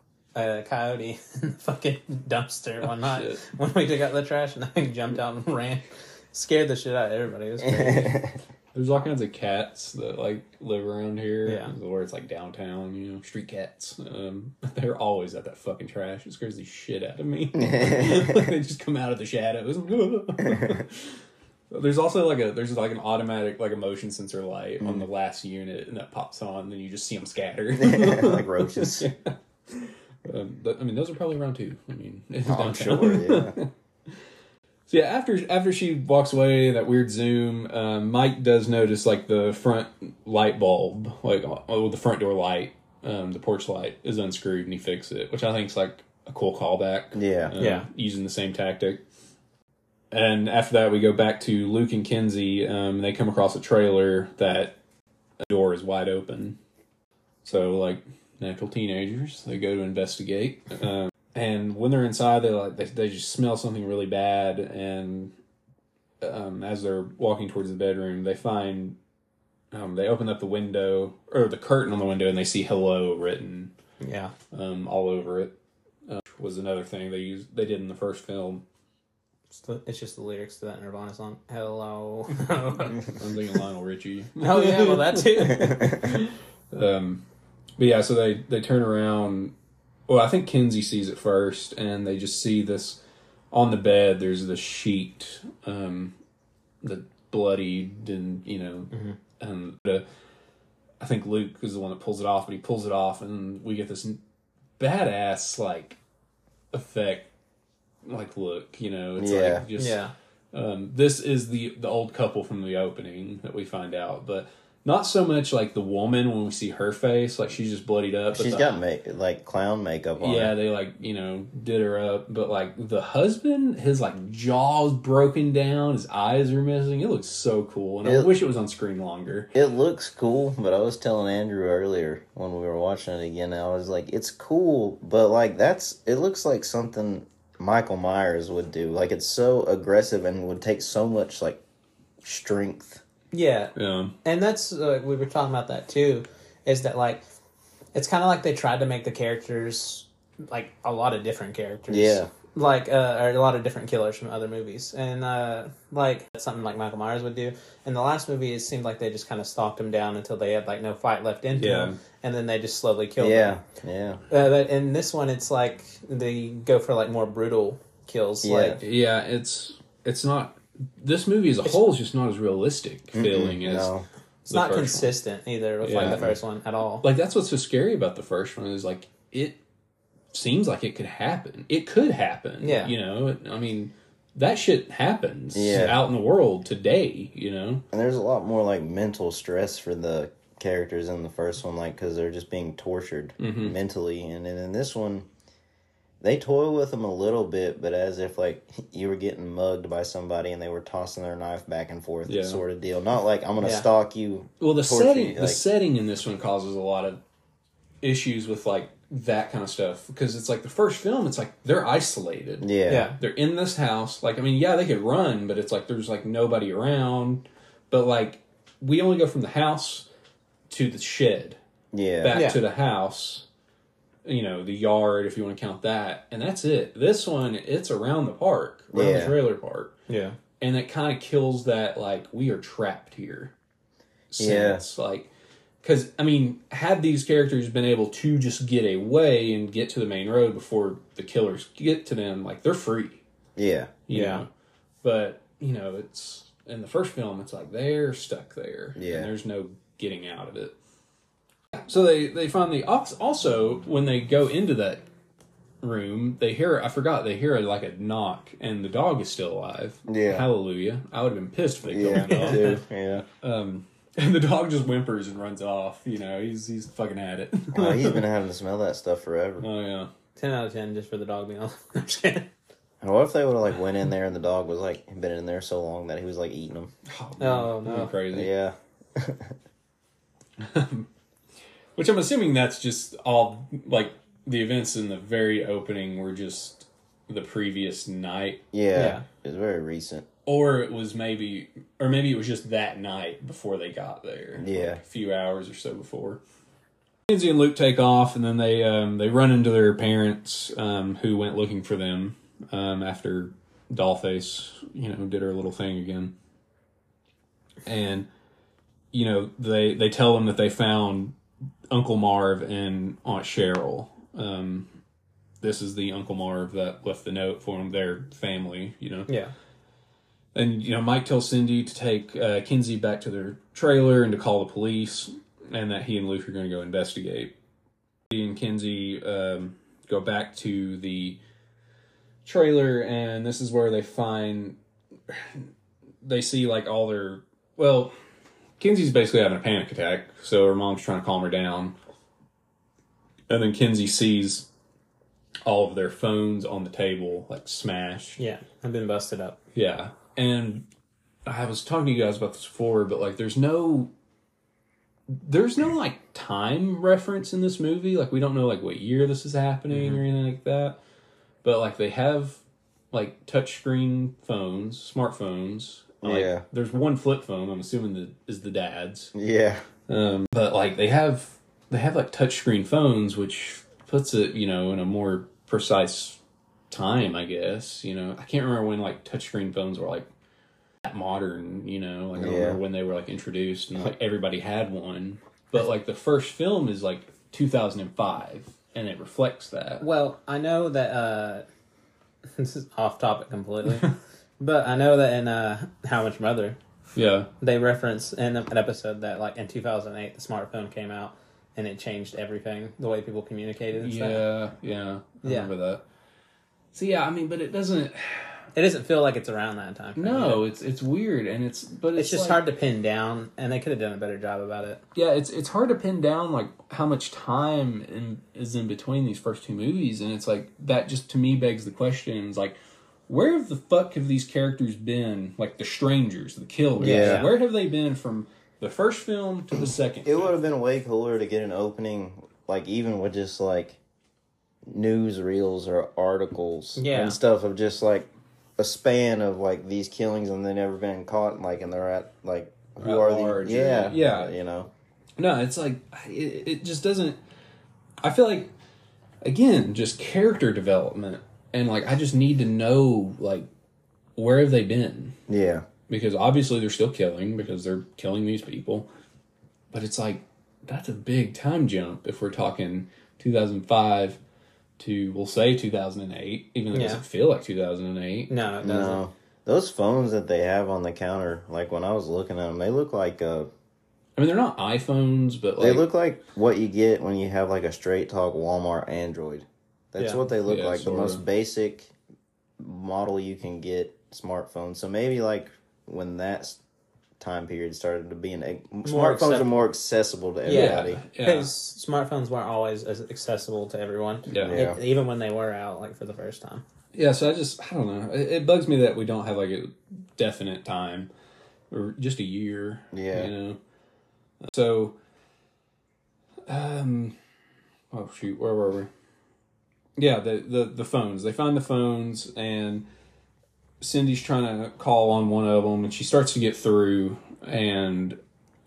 a coyote in the fucking dumpster one night Shit. when we took out the trash, and I jumped out and ran, scared the shit out of everybody. It was crazy. There's all kinds of cats that like live around here. Yeah. Where it's like downtown, you know, street cats. Um, they're always at that fucking trash. It scares the shit out of me. like, they just come out of the shadows. there's also like a there's like an automatic like a motion sensor light on the last unit and that pops on and then you just see them scatter. like roaches. um, but, I mean those are probably around too. I mean Oh, I'm sure. Yeah. So yeah, after after she walks away, that weird zoom, um, Mike does notice like the front light bulb, like oh, the front door light, um, the porch light is unscrewed, and he fixes it, which I think is like a cool callback. Yeah. um, Yeah. using the same tactic. And after that, we go back to Luke and Kinsey. Um, they come across a trailer that the door is wide open. So, like natural teenagers, they go to investigate. Um, and when they're inside, they like they, they just smell something really bad. And um, as they're walking towards the bedroom, they find um, they open up the window or the curtain on the window, and they see "hello" written Yeah, um, all over it. Uh, was another thing they used they did in the first film. it's, the, it's just the lyrics to that Nirvana song. Hello. I'm thinking Lionel Richie. oh yeah, well that too. Um, but yeah, so they they turn around. Well, I think Kinsey sees it first, and they just see this on the bed. There's this sheet, um, the bloodied and you know, and uh, I think Luke is the one that pulls it off, but he pulls it off, and we get this badass like effect, like look, you know, it's Yeah. like just Yeah. um, this is the the old couple from the opening that we find out, but not so much like the woman when we see her face, like she's just bloodied up. but She's the- got ma- like clown makeup on. yeah, her. they like you know did her up, but like the husband, his like jaws broken down, his eyes are missing. It looks so cool, and I wish it was on screen longer. It looks cool, but I was telling Andrew earlier when we were watching it again, I was like, it's cool, but like that's it looks like something Michael Myers would do. Like it's so aggressive and would take so much like strength. Yeah. Yeah, and that's uh, we were talking about that too is that like it's kind of like they tried to make the characters like a lot of different characters Yeah. like uh, or a lot of different killers from other movies and uh like something like michael myers would do in the last movie it seemed like they just kind of stalked him down until they had like no fight left in Yeah. him and then they just slowly killed Yeah, him yeah. uh, but in this one it's like they go for like more brutal kills Yeah. like yeah. It's it's not. This movie as a whole is just not as realistic feeling as No. it's the not first one. consistent either with like the first one at all like that's what's so scary about the first one is like it seems like it could happen. It could happen. Yeah. you know. I mean, that shit happens Yeah. out in the world today. You know. And there's a lot more like mental stress for the characters in the first one, like because they're just being tortured Mm-hmm. mentally, and then in this one, they toy with them a little bit, but as if like you were getting mugged by somebody and they were tossing their knife back and forth, Yeah. sort of deal. Not like I'm gonna Yeah. stalk you. Well, the setting, you, the setting in this one causes a lot of issues with like that kind of stuff because it's like the first film. It's like they're isolated. Yeah, yeah They're in this house. Like, I mean, yeah, they could run, but it's like there's like nobody around. But like, we only go from the house to the shed, yeah, back Yeah. to the house. You know, the yard, if you want to count that, and that's it. This one, it's around the park, around Yeah. the trailer park, yeah and it kind of kills that like we are trapped here. Yeah. Sense. like because I mean, had these characters been able to just get away and get to the main road before the killers get to them, like they're free. yeah, you Yeah. know? But, you know, it's in the first film it's like they're stuck there. Yeah. And there's no getting out of it. So they they find the ox. also when they go into that room, they hear I forgot, they hear like a knock and the dog is still alive. Yeah. Hallelujah. I would have been pissed if they killed yeah, the dog. too. Yeah, Um and the dog just whimpers and runs off. You know, he's he's fucking at it. oh, he's been having to smell that stuff forever. oh yeah. 10 out of 10 just for the dog being on. I'm just what if they would have like went in there and the dog was like been in there so long that he was like eating them? Oh, that'd be no. Crazy. Yeah, Which I'm assuming that's just all like the events in the very opening were just the previous night, yeah, Yeah. It's very recent. or it was maybe, or maybe it was just that night before they got there. Yeah. like a few hours or so before. Lindsay and Luke take off, and then they um, they run into their parents, um, who went looking for them um, after Dollface, you know, did her little thing again. And you know, they they tell them that they found Uncle Marv and Aunt Cheryl. Um, this is the Uncle Marv that left the note for them, their family, you know. Yeah. And you know, Mike tells Cindy to take uh, Kinsey back to their trailer and to call the police, and that he and Luke are going to go investigate. He and Kinsey um, go back to the trailer, and this is where they find they see like all their well, Kinsey's basically having a panic attack, so her mom's trying to calm her down, and then Kinsey sees all of their phones on the table, like smashed. Yeah. I've been busted up. Yeah. And I was talking to you guys about this before, but like there's no there's no like time reference in this movie. Like we don't know like what year this is happening mm-hmm. or anything like that. But like they have like touchscreen phones, smartphones. Like, Yeah. There's one flip phone, I'm assuming that is the dad's. Yeah, Um, but like they have they have like touchscreen phones, which puts it you know in a more precise time, I guess. You know, I can't remember when like touchscreen phones were like that modern. You know, like I don't Yeah. remember when they were like introduced and like everybody had one. But like the first film is like 2005, and it reflects that. Well, I know that uh this is off topic completely. But I know that in uh, How Much Mother, Yeah. they reference in an episode that like in 2008 the smartphone came out and it changed everything the way people communicated and stuff. Yeah, yeah. I Yeah. remember that. So yeah, I mean, but it doesn't It doesn't feel like it's around that time. no, either. it's it's weird and it's but it's, it's just like- hard to pin down, and they could have done a better job about it. yeah, it's it's hard to pin down like how much time in, is in between these first two movies, and it's like that just to me begs the question: is like, where the fuck have these characters been? Like the strangers, the killers, Yeah. where have they been from the first film to the second? It would have been way cooler to get an opening, like even with just like news reels or articles Yeah. and stuff of just like a span of like these killings and they never been caught, and like and they're at like who At are large, these? Yeah, yeah. you know. No, it's like it, it just doesn't. I feel like again, just character development, and like I just need to know like where have they been Yeah, because obviously they're still killing because they're killing these people, but it's like that's a big time jump if we're talking 2005 to we'll say 2008, even though it doesn't feel like 2008. No, it doesn't. no. Those phones that they have on the counter, like when I was looking at them, they look like uh, I mean, they're not iPhones, but like they look like what you get when you have like a straight talk Walmart Android. That's Yeah. what they look Yeah, like. The sorta. most basic model you can get smartphone. So maybe like when that time period started to be an smartphones are more accessible to everybody. yeah. because smartphones weren't always as accessible to everyone. Yeah. Yeah. E- even when they were out, like for the first time. Yeah, so I just I don't know. It, it bugs me that we don't have like a definite time or just a year. Yeah. you know. So, um, oh shoot, where were we? Yeah, the the the phones. They find the phones, and Cindy's trying to call on one of them, and she starts to get through, and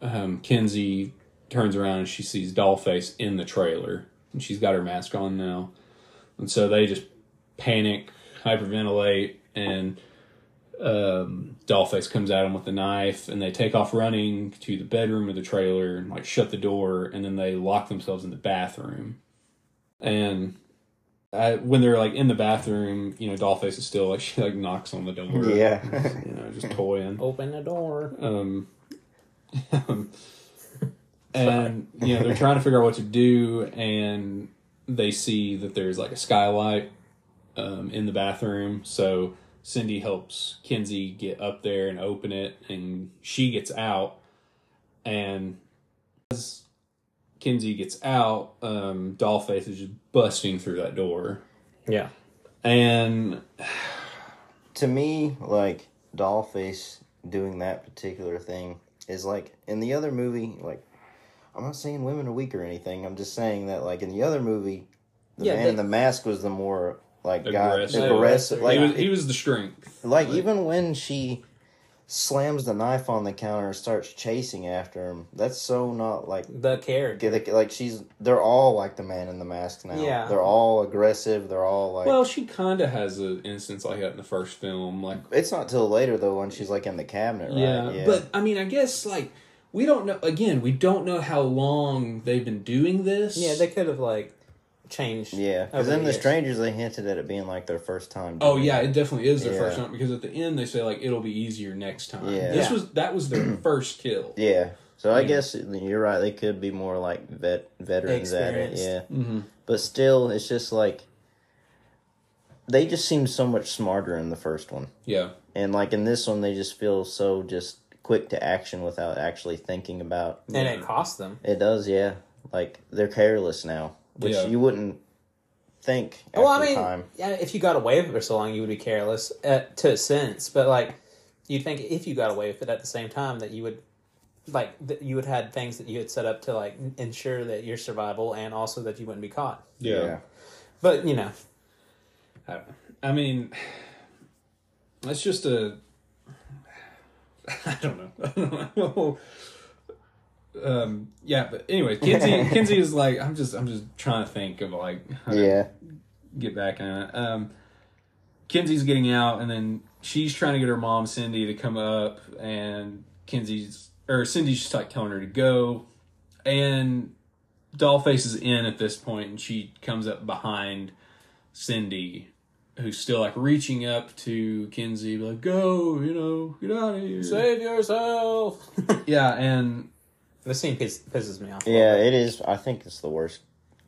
um, Kinsey turns around and she sees Dollface in the trailer, and she's got her mask on now, and so they just panic, hyperventilate, and um, Dollface comes at them with the knife, and they take off running to the bedroom of the trailer and like shut the door, and then they lock themselves in the bathroom. And I, when they're like in the bathroom, you know, Dollface is still like she like knocks on the door, Yeah. you know, just toying. Open the door. Um, and you know they're trying to figure out what to do, and they see that there's like a skylight um, in the bathroom. So Cindy helps Kinsey get up there and open it, and she gets out. And as Kinsey gets out, um, Dollface is just busting through that door, Yeah. and to me, like Dollface doing that particular thing is like in the other movie, like I'm not saying women are weak or anything. I'm just saying that like in the other movie, the Yeah, man they- in the mask was the more like guy Aggressive. aggressive. Like he was he was the strength. like even when she slams the knife on the counter and starts chasing after him, that's so not like The character. get like she's they're all like the man in the mask now. Yeah. they're all aggressive. They're all like. Well, she kind of has an instance like that in the first film, like it's not till later though when she's like in the cabinet, right? Yeah, but I mean, I guess like we don't know. Again, we don't know how long they've been doing this. Yeah, they could have like changed. Yeah, because over in the years. strangers they hinted at it being like their first time. Oh yeah, it. it definitely is their Yeah. first time because at the end they say like it'll be easier next time. Yeah. This Yeah. was that was their first kill. yeah. So I Yeah. guess you're right. They could be more like vet veterans at it. Yeah, Mm-hmm. but still, it's just like they just seem so much smarter in the first one, Yeah, and like in this one, they just feel so just quick to action without actually thinking about. And it cost them. It does, yeah. Like they're careless now, which Yeah. you wouldn't think. After Well, I mean, time. yeah, if you got away with it for so long, you would be careless uh, to a sense. But like, you'd think if you got away with it at the same time, that you would, like, that you would had things that you had set up to like ensure that your survival and also that you wouldn't be caught. yeah. But you know, I, I mean, it's just a. I don't know. I don't know. Um. Yeah, but anyway, Kinsey. Kinsey is like I'm just. I'm just trying to think of like. how to Yeah. get back on it. Um, Kinsey's getting out, and then she's trying to get her mom Cindy to come up, and Kinsey's or Cindy's just like telling her to go, and Dollface is in at this point, and she comes up behind Cindy, who's still like reaching up to Kinsey, like, "Go, you know, get out of here." Save yourself. yeah, and this scene piss, pisses me off. Yeah, it is. I think it's the worst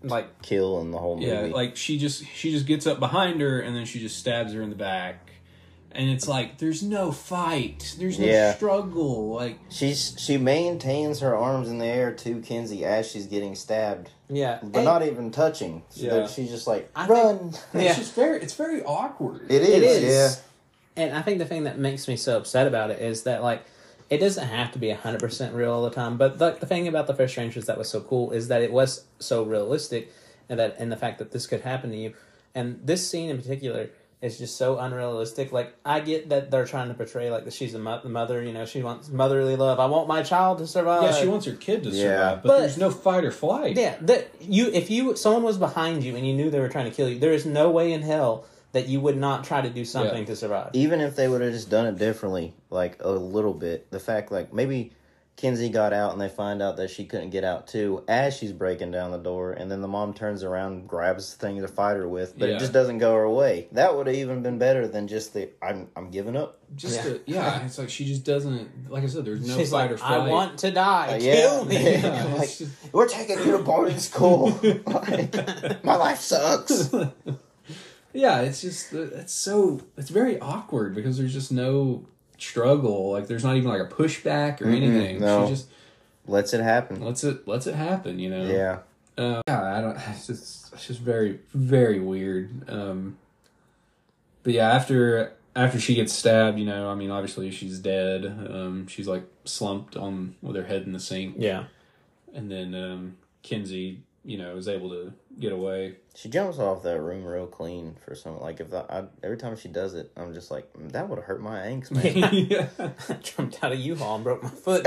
like kill in the whole movie. yeah, like she just she just gets up behind her and then she just stabs her in the back, and it's like there's no fight, there's no Yeah. struggle, like She's she maintains her arms in the air to Kinsey as she's getting stabbed, yeah, but and not even touching. So Yeah. she's just like I think- run. Yeah. it's just very it's very awkward. It is. It is. Yeah. And I think the thing that makes me so upset about it is that like it doesn't have to be hundred percent real all the time. But the, the thing about the First Strangers that was so cool is that it was so realistic, and that and the fact that this could happen to you, and this scene in particular is just so unrealistic. Like I get that they're trying to portray like that she's a mo- mother, you know, she wants motherly love. I want my child to survive. yeah, she wants her kid to survive, Yeah. but, But- there's no fight or flight. Yeah, that you if you someone was behind you and you knew they were trying to kill you, there is no way in hell that you would not try to do something Yeah. to survive. Even if they would have just done it differently, like a little bit, the fact like maybe Kinsey got out and they find out that she couldn't get out too as she's breaking down the door, and then the mom turns around, and grabs the thing to fight her with, but Yeah. it just doesn't go her way. That would have even been better than just the I'm I'm giving up. Just Yeah. yeah. To, yeah, it's like she just doesn't. Like I said, there's no She's fight like, or flight. I want to die. Uh, Kill me. yeah. Yeah, Like, We're taking you to boarding school. like, my life sucks. Yeah, it's just it's so it's very awkward because there's just no struggle. Like there's not even like a pushback or anything. no. She just Lets it happen. lets it lets it happen. You know. Yeah. Uh, yeah, I don't. It's just it's just very very weird. Um, but yeah, after after she gets stabbed, you know, I mean, obviously she's dead. Um, she's like slumped on with her head in the sink, Yeah. and then um, Kinsey, you know, is able to get away. She jumps off that room real clean for some. Like if I, I every time she does it, I'm just like "Mm, that would have hurt my ankles, man. I jumped out of U-Haul and broke my foot.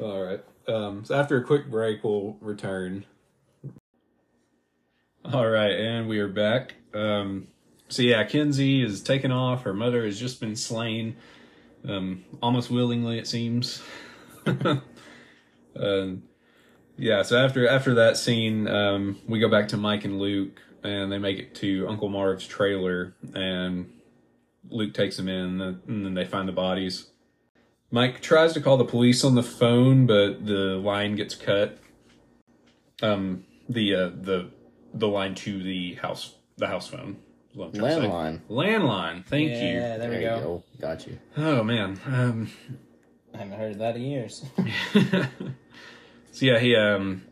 All right. Um, so after a quick break, we'll return. All right, and we are back. Um, so yeah, Kinsey is taken off. Her mother has just been slain, um, almost willingly, it seems. um, yeah. So after after that scene, um, we go back to Mike and Luke, and they make it to Uncle Marv's trailer, and Luke takes them in, and then they find the bodies. Mike tries to call the police on the phone, but the line gets cut. Um, the uh, the the line to the house the house phone. is what I'm trying to say. Landline. Landline. Thank yeah, there, we you go. Got you. you. Oh man. Um, I haven't heard that in years. so yeah, he um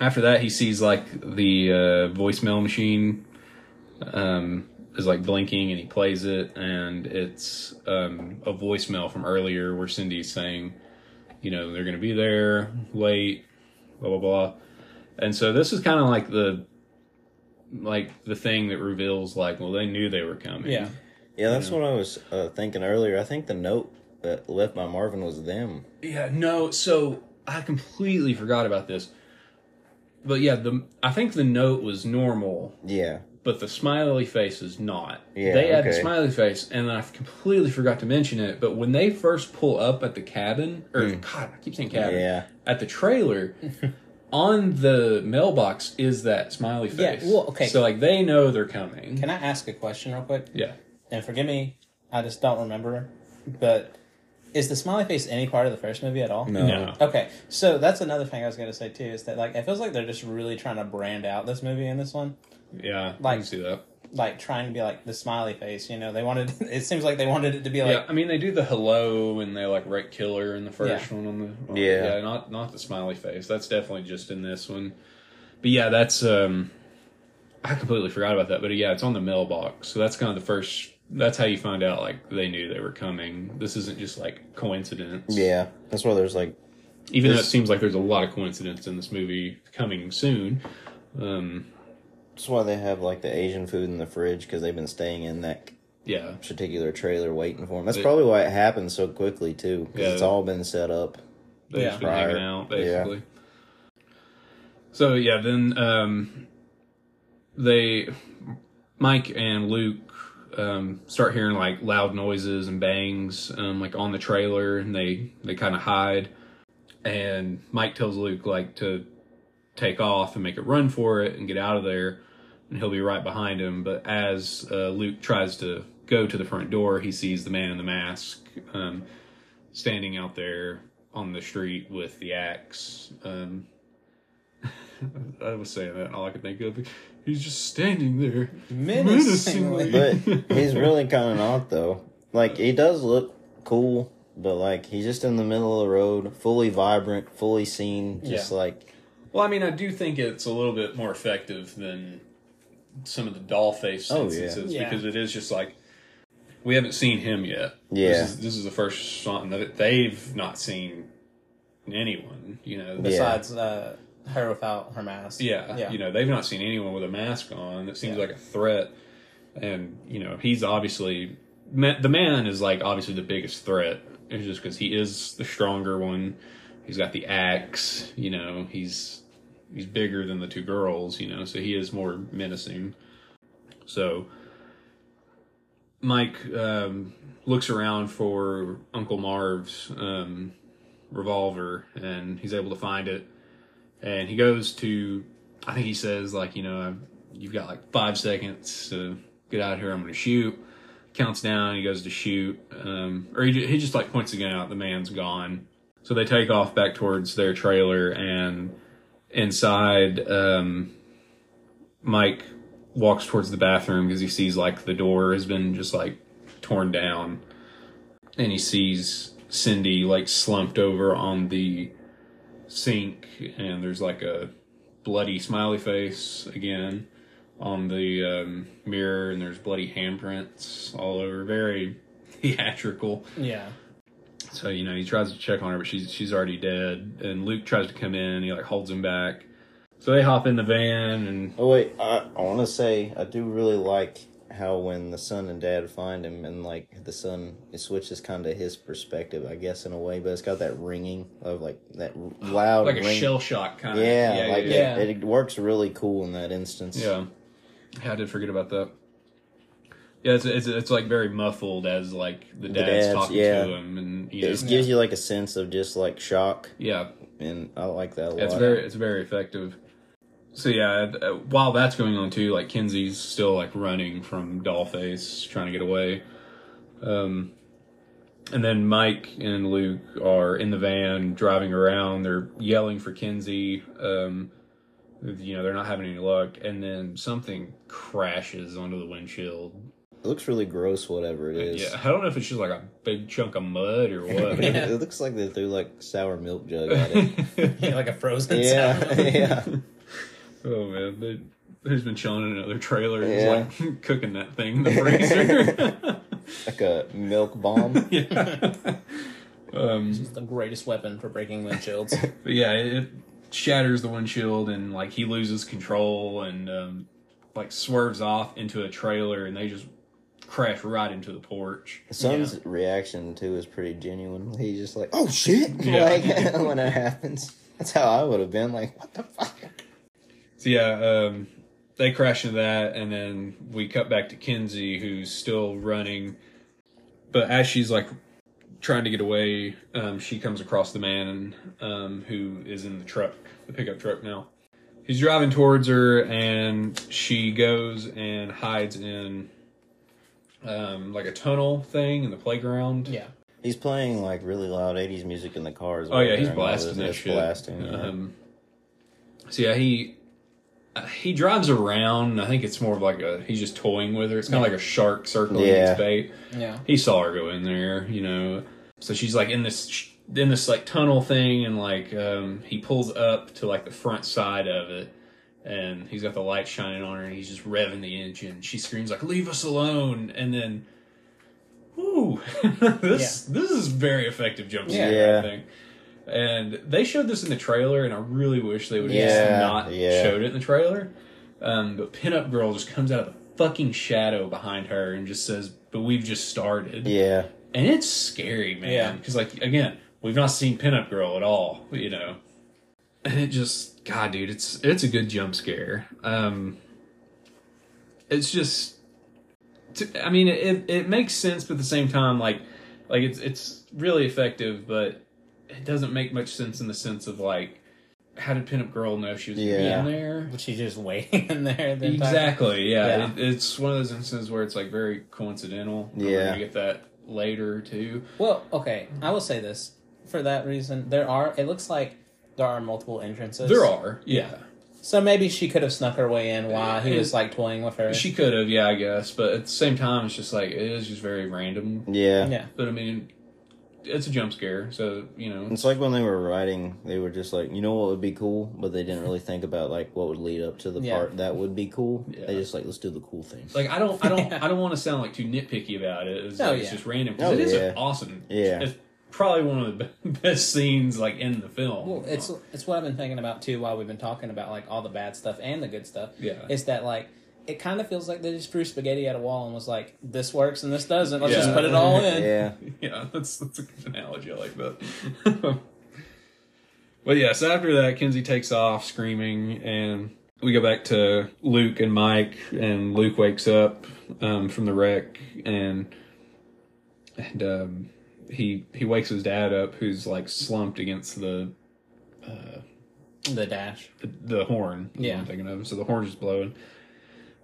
after that he sees like the uh, voicemail machine um is like blinking and he plays it and it's um a voicemail from earlier where Cindy's saying, you know, they're gonna be there, late, blah blah blah. And so this is kind of like the like the thing that reveals like, well, they knew they were coming. Yeah. Yeah, that's what I was uh, thinking earlier. I think the note that left by Marvin was them. Yeah, no, so I completely forgot about this. But yeah, the I think the note was normal, Yeah. but the smiley face is not. Yeah, they add the smiley face, and I completely forgot to mention it. But when they first pull up at the cabin, or hmm. God, I keep saying cabin. Yeah. at the trailer, on the mailbox is that smiley face. Yeah, face. well, okay. So like they know they're coming. Can I ask a question real quick? yeah. And forgive me, I just don't remember. But is the smiley face any part of the first movie at all? No. No. Okay, so that's another thing I was going to say too is that like it feels like they're just really trying to brand out this movie in this one, Yeah. I Like- can see that. like trying to be like the smiley face. You know, they wanted. It seems like they wanted it to be like yeah, I mean they do the hello and they like write killer in the first Yeah. one on the on- Yeah. yeah not not the smiley face that's definitely just in this one, but yeah that's um I completely forgot about that but yeah it's on the mailbox so that's kind of the first that's how you find out like they knew they were coming this isn't just like coincidence Yeah. That's why there's like even though it seems like there's a lot of coincidence in this movie coming soon um that's why they have like the Asian food in the fridge because they've been staying in that yeah particular trailer waiting for them. That's They- probably why it happened so quickly too because Yeah. it's all been set up. They've Yeah. been hanging out Yeah. basically. So yeah, then um, they Mike and Luke um, start hearing like loud noises and bangs um, like on the trailer, and they they kind of hide. And Mike tells Luke like to take off and make a run for it and get out of there. and he'll be right behind him. But as uh, Luke tries to go to the front door, he sees the man in the mask um, standing out there on the street with the axe. Um, I was saying that, all I could think of, he's just standing there Menacingly. But he's really kind of not though. Like he does look cool, but like he's just in the middle of the road, fully vibrant, fully seen, just Yeah. like Well, I mean, I do think it's a little bit more effective than some of the doll face Oh, yeah. instances Yeah. because it is just like we haven't seen him yet. Yeah. this is, this is the first song that they've not seen anyone. You know, Besides uh, her without her mask. yeah, Yeah. you know, they've not seen anyone with a mask on that seems Yeah. like a threat. And you know, he's obviously the man is like obviously the biggest threat. It's just because he is the stronger one. He's got the axe. You know, he's he's bigger than the two girls. You know, so he is more menacing. So Mike um, looks around for Uncle Marv's um, revolver, and he's able to find it. And he goes to, I think he says like, you know, you've got like five seconds to get out of here. I'm going to shoot. Counts down. He goes to shoot, um, or he, he just like points the gun out. The man's gone. So they take off back towards their trailer, and inside, um, Mike walks towards the bathroom because he sees like the door has been just like torn down, and he sees Cindy like slumped over on the sink, and there's like a bloody smiley face again on the um, mirror, and there's bloody handprints all over. Very theatrical. Yeah. So you know he tries to check on her, but she's she's already dead. And Luke tries to come in, he like holds him back. So they hop in the van, and Oh wait, I, I want to say I do really like how when the son and dad find him and like the son it switches kind of his perspective, I guess in a way, but it's got that ringing of like that loud, like a ring. shell shock kind of. Yeah, like yeah. It, it works really cool in that instance. Yeah. Yeah, I did forget about that. Yeah, it's, it's it's like very muffled as like the dad's, dad's, talking yeah. to him, and you it know, just gives you like a sense of just like shock, yeah, and I like that a lot. it's very it's very effective. So yeah, uh, while that's going on too, like Kinsey's still like running from Dollface, trying to get away. Um, and then Mike and Luke are in the van driving around. They're yelling for Kinsey. Um, you know, they're not having any luck. And then something crashes onto the windshield. It looks really gross, whatever it is. Yeah, I don't know if it's just like a big chunk of mud or what. It, it looks like they threw like sour milk jug at it. Yeah, like a frozen yeah, sound. yeah. Oh man, they, they've been chilling in another trailer, just Yeah. like cooking that thing in the freezer. Like a milk bomb. yeah. Um, It's the greatest weapon for breaking windshields. but yeah, it, it shatters the windshield and like he loses control and um, like swerves off into a trailer and they just crash right into the porch. Son's reaction too is pretty genuine. He's just like, "Oh shit!" Yeah. Like when that happens, that's how I would have been. Like, "What the fuck?" So yeah, um, they crash into that, and then we cut back to Kinsey, who's still running. But as she's like trying to get away, um, she comes across the man um, who is in the truck, the pickup truck now. He's driving towards her, and she goes and hides in um, like a tunnel thing in the playground. yeah. He's playing like really loud '80s music in the cars. Oh yeah, he's blasting this. that shit. Blasting. yeah. Um, so yeah, he he drives around. I think it's more of like a he's just toying with her. It's kind of like a shark circling Yeah. its bait. Yeah. He saw her go in there, you know. So she's like in this in this like tunnel thing, and like um, he pulls up to like the front side of it, and he's got the light shining on her, and he's just revving the engine. She screams like, "Leave us alone!" And then. Ooh, this this is very effective jump scare. Yeah. I think. And they showed this in the trailer, and I really wish they would have Yeah, just not yeah. showed it in the trailer. Um, but Pinup Girl just comes out of the fucking shadow behind her and just says, "But we've just started." yeah. and it's scary, man. Yeah. Because like again, we've not seen Pinup Girl at all, you know. And it just, God, dude, it's it's a good jump scare. Um, it's just, to, I mean, it it makes sense, but at the same time, like like it's it's really effective, but it doesn't make much sense in the sense of like how did Pinup Girl know she was gonna Yeah. be in there? But she's just waiting in there. The entire- Exactly. Yeah, Yeah. It, it's one of those instances where it's like very coincidental. We're Yeah. gonna get that later too. Well, okay. I will say this for that reason. There are. It looks like there are multiple entrances. There are. Yeah. So maybe she could have snuck her way in while he And- was like toying with her. She could have, yeah, I guess, but at the same time, it's just like it is just very random. Yeah. yeah. But I mean, it's a jump scare, so you know. It's like when they were writing, they were just like, you know what would be cool, but they didn't really think about like what would lead up to the Yeah. part that would be cool. Yeah. They just like let's do the cool thing. Like I don't, I don't, I don't want to sound like too nitpicky about it. It's, Oh, like, it's yeah. just random because Oh, it is yeah. awesome. Yeah. it's probably one of the best scenes like in the film. Well, it's it's what I've been thinking about too while we've been talking about like all the bad stuff and the good stuff. Yeah. Is that like it kind of feels like they just threw spaghetti at a wall and was like, "This works and this doesn't. Let's just put it all in." yeah. yeah, that's that's a good analogy. I like that. but yes, after that, Kinsey takes off screaming, and we go back to Luke and Mike, and Luke wakes up um, from the wreck, and and um, he he wakes his dad up, who's like slumped against the The dash. the, the horn. Yeah. I'm thinking of. So the horn is blowing.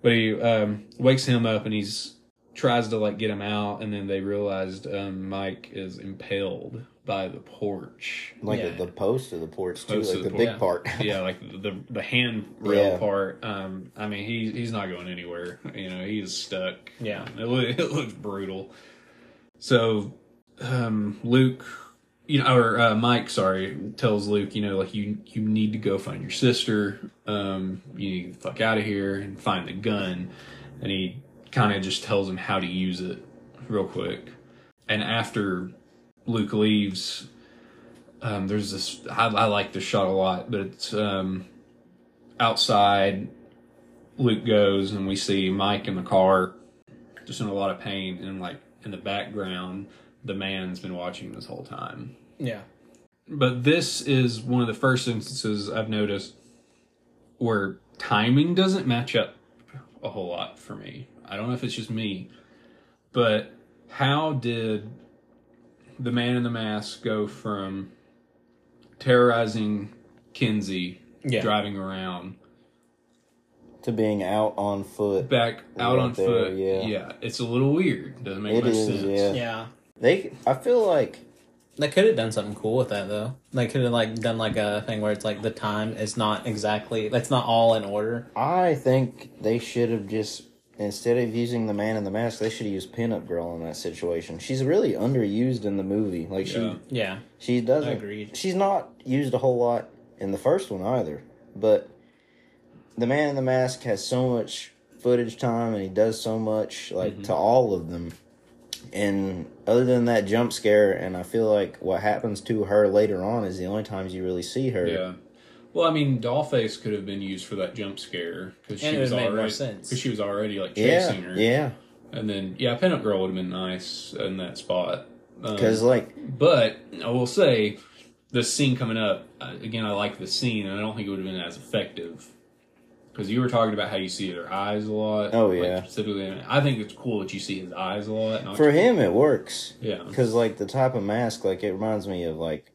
But he um, wakes him up and he's tries to like get him out, and then they realized um, Mike is impaled by the porch. Like Yeah. the, the post of the porch too, Post like of the the big porch. part. yeah, like the the handrail Yeah. part. Um, I mean, he's he's not going anywhere. You know, he is stuck. Yeah. it, loo- it looks brutal. So, um, Luke, you know, or uh, Mike, sorry, tells Luke, you know, like you you need to go find your sister. Um, you need to get the fuck out of here and find the gun. And he kind of just tells him how to use it real quick. And after Luke leaves, um, there's this. I, I like this shot a lot, but it's um, outside. Luke goes, and we see Mike in the car, just in a lot of pain, and like in the background, the man's been watching this whole time. Yeah. But this is one of the first instances I've noticed where timing doesn't match up a whole lot for me. I don't know if it's just me, but how did the man in the mask go from terrorizing Kinsey, Yeah. driving around, to being out on foot. back out Right on there, foot? yeah. Yeah. it's a little weird. Doesn't make It much is, sense. yeah. Yeah. They, I feel like They could have done something cool with that though. They could have like done like a thing where it's like the time is not exactly it's not all in order. I think they should have just instead of using the man in the mask, they should have used Pinup Girl in that situation. She's really underused in the movie. Like she Yeah. she doesn't. Agreed. She's not used a whole lot in the first one either. But the man in the mask has so much footage time, and he does so much like Mm-hmm. to all of them. And other than that jump scare, and I feel like what happens to her later on is the only times you really see her. Yeah. Well, I mean, Dollface could have been used for that jump scare because she was would already sense. because she was already like Yeah, chasing her. yeah. And then yeah, Pinup Girl would have been nice in that spot. Um, Because like but I will say, the scene coming up uh, again, I like the scene, and I don't think it would have been as effective. Because you were talking about how you see their eyes a lot. Oh, like, yeah. specifically, I think it's cool that you see his eyes a lot. for him, it works. yeah. Because like the type of mask, like it reminds me of like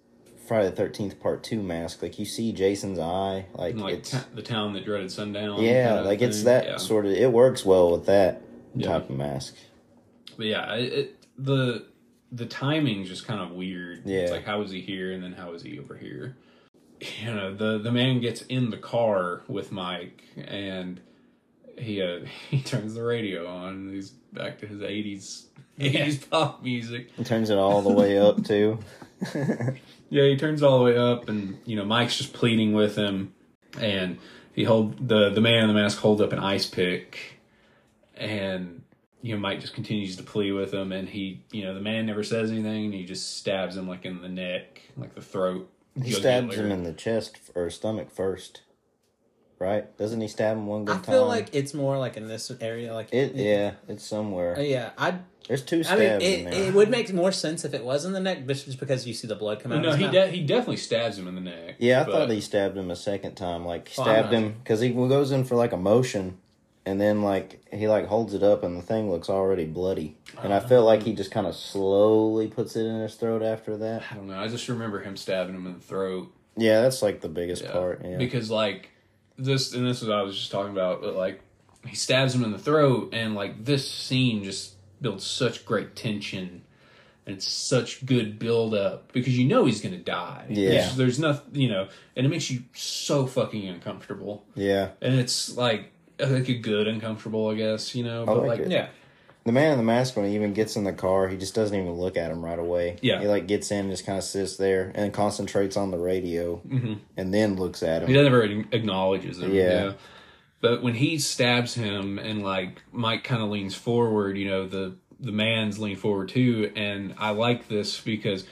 Friday the Thirteenth Part Two mask. Like you see Jason's eye, like, Like it's ta- the town that dreaded sundown. yeah, kind of like it's that Yeah. sort of. It works well with that Yeah. type of mask. But yeah, it, it the the timing's just kind of weird. Yeah. It's like how is he here and then how is he over here? You know, the the man gets in the car with Mike and he uh, he turns the radio on and he's back to his eighties eighties pop music. he turns it all the way up too. Yeah, he turns all the way up and you know, Mike's just pleading with him and he hold the the man in the mask holds up an ice pick and you know Mike just continues to plea with him and he you know the man never says anything and he just stabs him like in the neck like the throat He stabs him in the chest or stomach first, right? Doesn't he stab him one good I time? I feel like it's more like in this area like it. Yeah, it's somewhere. Uh, yeah, I There's two I stabs mean in it, there. it would make more sense if it was in the neck but just because you see the blood come out. no of his he mouth. de- he definitely stabs him in the neck yeah, I but- thought he stabbed him a second time. Like he Oh, stabbed him because he goes in for like a motion, and then like he like holds it up, and the thing looks already bloody. And I oh. feel like he just kind of slowly puts it in his throat after that. I don't know I just remember him stabbing him in the throat Yeah, that's like the biggest Yeah. part. Yeah. Because like this, and this is what I was just talking about. But like he stabs him in the throat, and like this scene just builds such great tension. And it's such good build up because you know he's gonna die. Yeah. There's, there's nothing, you know, and it makes you so fucking uncomfortable. yeah. And it's like like a good uncomfortable, I guess, you know. I But like. Yeah. The man in the mask when he even gets in the car, he just doesn't even look at him right away. Yeah. He like gets in, and just kind of sits there and concentrates on the radio, mm-hmm. and then looks at him. he never acknowledges him. Yeah. Yeah. But when he stabs him and like Mike kind of leans forward, you know, the the man's lean forward too, and I like this because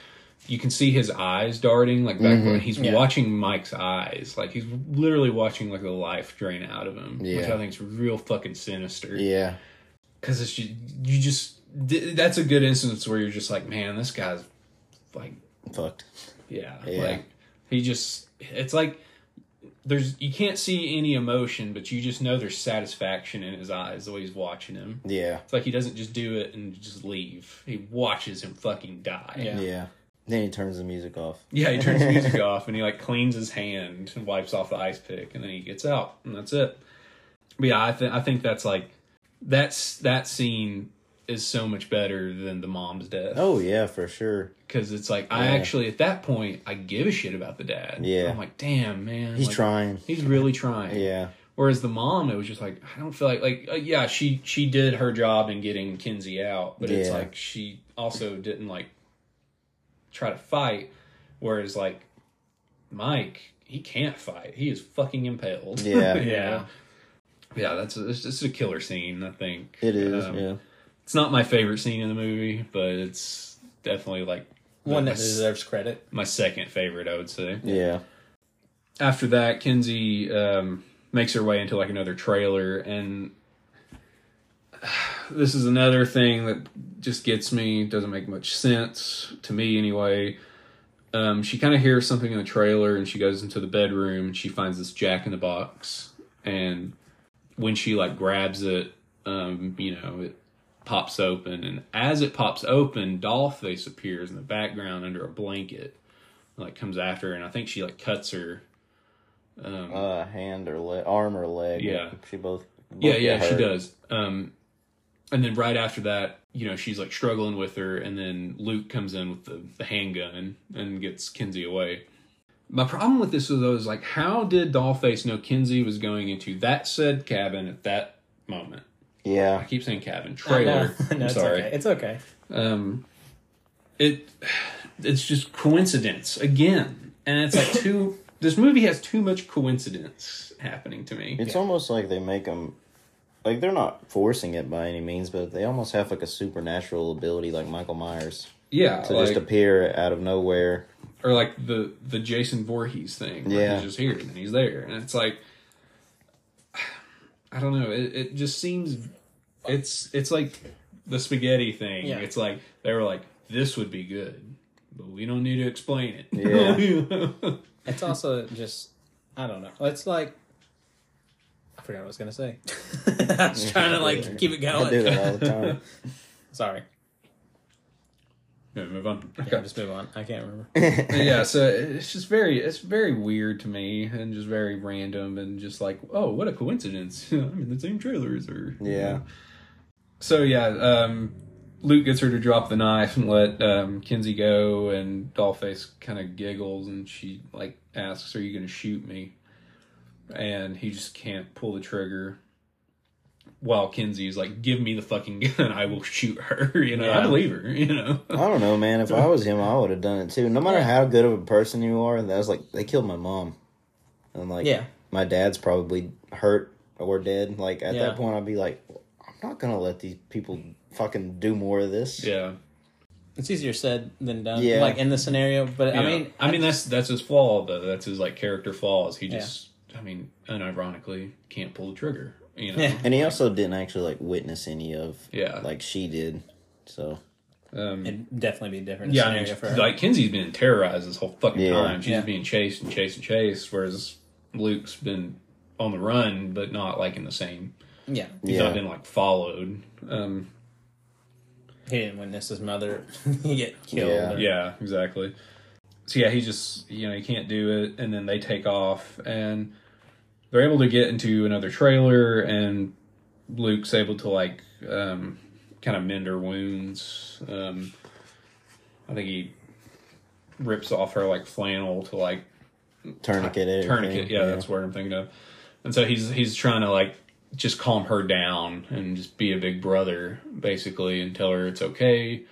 you can see his eyes darting like back when mm-hmm. he's Yeah. watching Mike's eyes, like he's literally watching like the life drain out of him, which I think is real fucking sinister. Yeah. because it's just, you just that's a good instance where you're just like, man, this guy's like Fucked. yeah, Yeah. like he just it's like there's you can't see any emotion, but you just know there's satisfaction in his eyes the way he's watching him. Yeah. It's like he doesn't just do it and just leave. He watches him fucking die. Yeah. Yeah. Then he turns the music off. Yeah, he turns the music off and he like cleans his hand and wipes off the ice pick and then he gets out and that's it. But yeah, I think I think that's like that's that scene is so much better than the mom's death. Oh yeah, for sure. because it's like I actually at that point I give a shit about the dad. Yeah. I'm like, damn man, He's like, trying. He's really trying. Yeah. Whereas the mom, it was just like I don't feel like like uh, yeah she she did her job in getting Kinsey out, but it's like she also didn't like try to fight. Whereas like Mike, he can't fight. He is fucking impaled. Yeah. Yeah. Yeah, that's a, it's just a killer scene. I think It is. Um, yeah. It's not my favorite scene in the movie, but it's definitely like One that deserves credit. my second favorite, I would say. Yeah. After that, Kinsey um, makes her way into like another trailer, and this is another thing that just gets me. Doesn't make much sense to me anyway. Um, she kind of hears something in the trailer, and she goes into the bedroom, and she finds this Jack in the Box, and when she like grabs it, um, you know, it pops open, and as it pops open, Dollface appears in the background under a blanket, like comes after her, and I think she like cuts her. Um, Uh, hand or leg, arm or leg. Yeah. She both. both yeah, yeah, she does. Um, and then right after that, you know, she's like struggling with her, and then Luke comes in with the, the handgun and gets Kinsey away. My problem with this though is like, how did Dollface know Kinsey was going into that said cabin at that moment? Yeah, I keep saying cabin No, trailer. no, I'm it's sorry. okay. It's okay. Um, it it's just coincidence again, and it's like too. This movie has too much coincidence happening to me. It's almost like they make them. Like they're not forcing it by any means, but they almost have like a supernatural ability, like Michael Myers, yeah, to like, just appear out of nowhere. or like the the Jason Voorhees thing. Where Yeah. he's just here and he's there, and it's like I don't know. It it just seems it's it's like the spaghetti thing. Yeah. It's like they were like this would be good, but we don't need to explain it. Yeah. It's also just I don't know. It's like I forgot what I was gonna say. I was trying to like keep it I do going. that all the time. Sorry. yeah, move on. Yeah, just move on. I can't remember. yeah, so it's just very it's very weird to me and just very random and just like oh what a coincidence I'm in the same trailers or Yeah. So yeah, um, Luke gets her to drop the knife and let um, Kinsey go, and Dollface kind of giggles and she like asks, "Are you going to shoot me?" And he just can't pull the trigger. While Kinsey's like, "Give me the fucking gun, I will shoot her." You know, I believe her. You know. I don't know, man. If I was him, I would have done it too. No matter how good of a person you are, that was like they killed my mom, and like Yeah. my dad's probably hurt or dead. Like at Yeah. that point, I'd be like, I'm not gonna let these people fucking do more of this. Yeah. It's easier said than done. Yeah. Like in the scenario, but I mean, I mean that's that's his flaw though. That's his like character flaws. He just, I mean, unironically can't pull the trigger. You know. Yeah. And he also didn't actually like witness any of Yeah. like she did. So Um, it'd definitely be a different Yeah, I mean, for her. like Kinsey's been terrorized this whole fucking Yeah. time. She's Yeah. being chased and chased and chased, whereas Luke's been on the run, but not like in the same. yeah, He's Yeah. not been like followed. Um, he didn't witness his mother get killed. Yeah. or- yeah, exactly. so yeah, he just you know he can't do it, and then they take off, and they're able to get into another trailer, and Luke's able to like um, kind of mend her wounds. Um, I think he rips off her like flannel to like Tourniquet. it, tourniquet. Yeah, that's what I'm thinking of. And so he's he's trying to like just calm her down and just be a big brother basically and tell her it's okay.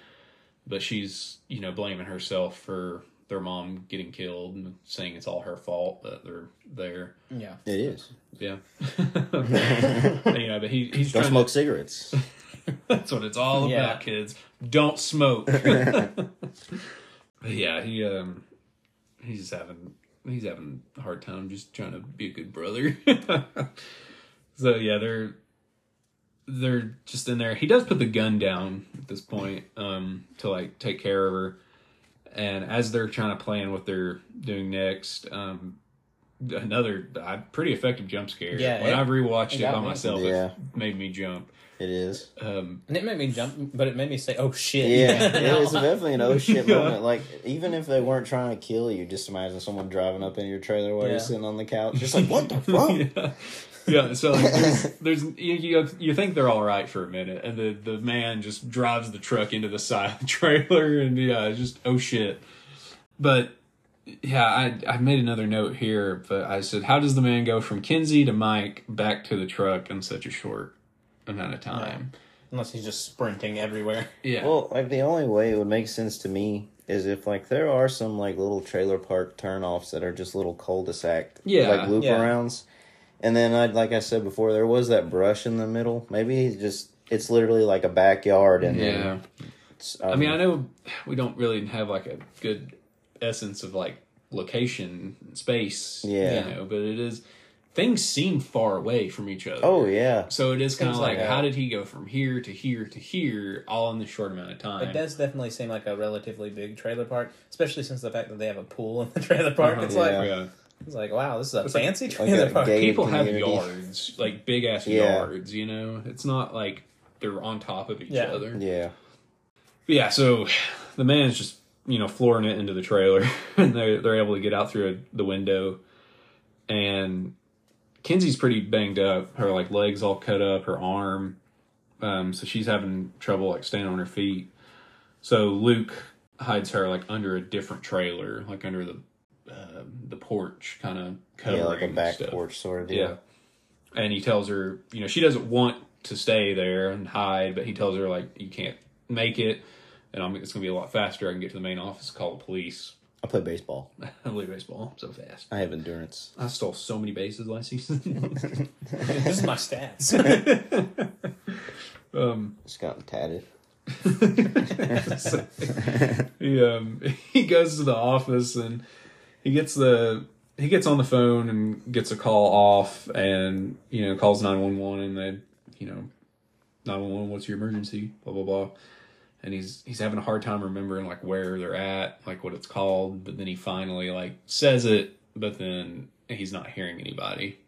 But she's you know blaming herself for their mom getting killed and saying it's all her fault that they're there. Yeah. It is. Yeah. yeah, but he he's Don't trying smoke cigarettes. That's what it's all Yeah. about, kids. Don't smoke. But yeah, he um he's having he's having a hard time just trying to be a good brother. so yeah, they're they're just in there. He does put the gun down at this point um to like take care of her. And as they're trying to plan what they're doing next, um another uh, pretty effective jump scare. Yeah, when it- I rewatched it it, by me. myself, Yeah. it made me jump. It is. Um And it made me jump, but it made me say, "Oh shit!" Yeah, it was definitely an oh shit Yeah. moment. Like even if they weren't trying to kill you, just imagine someone driving up in your trailer while Yeah. you're sitting on the couch, just like what the fuck? yeah. Yeah, so like, there's, there's you, you you think they're all right for a minute, and the the man just drives the truck into the side of the trailer, and yeah, it's just oh shit. But yeah, I I made another note here, but I said, how does the man go from Kinsey to Mike back to the truck in such a short amount of time? Unless he's just sprinting everywhere. Yeah, Well, like the only way it would make sense to me is if like there are some like little trailer park turnoffs that are just little cul-de-sac, Yeah, like loop yeah. arounds, and then I like I said before, there was that brush in the middle. Maybe it's just it's literally like a backyard, and yeah. then it's, I mean, I know we don't really have like a good essence of like location space, Yeah. you know, but it is things seem far away from each other. oh yeah, So it is kind of like, like how did he go from here to here to here all in this short amount of time? It does definitely seem like a relatively big trailer park, especially since the fact that they have a pool in the trailer park. Uh-huh. It's Yeah. like yeah. It's like wow, this is a It's fancy like trailer a park. gate- People have yards, like big ass Yeah. yards, you know? It's not like they're on top of each Yeah. other. yeah. But yeah, so the man's just you know flooring it into the trailer, and they're they're able to get out through the window, and Kinsey's pretty banged up. Her like legs all cut up, her arm, um, so she's having trouble like standing on her feet. So Luke hides her like under a different trailer, like under the uh, the porch kind of covering, Yeah, like a back stuff. porch sort of Yeah. deal. And he tells her, you know, she doesn't want to stay there and hide, but he tells her like you can't make it, and I'm, it's gonna be a lot faster. I can get to the main office, call the police. I play baseball. I play baseball so fast. I have endurance. I stole so many bases last season. this is my stats. um, Just gotten tatted. so he um he goes to the office and he gets the he gets on the phone and gets a call off and you know calls 911 and they you know 911 what's your emergency? Blah blah blah. And he's he's having a hard time remembering like where they're at like what it's called. But then he finally like says it but then he's not hearing anybody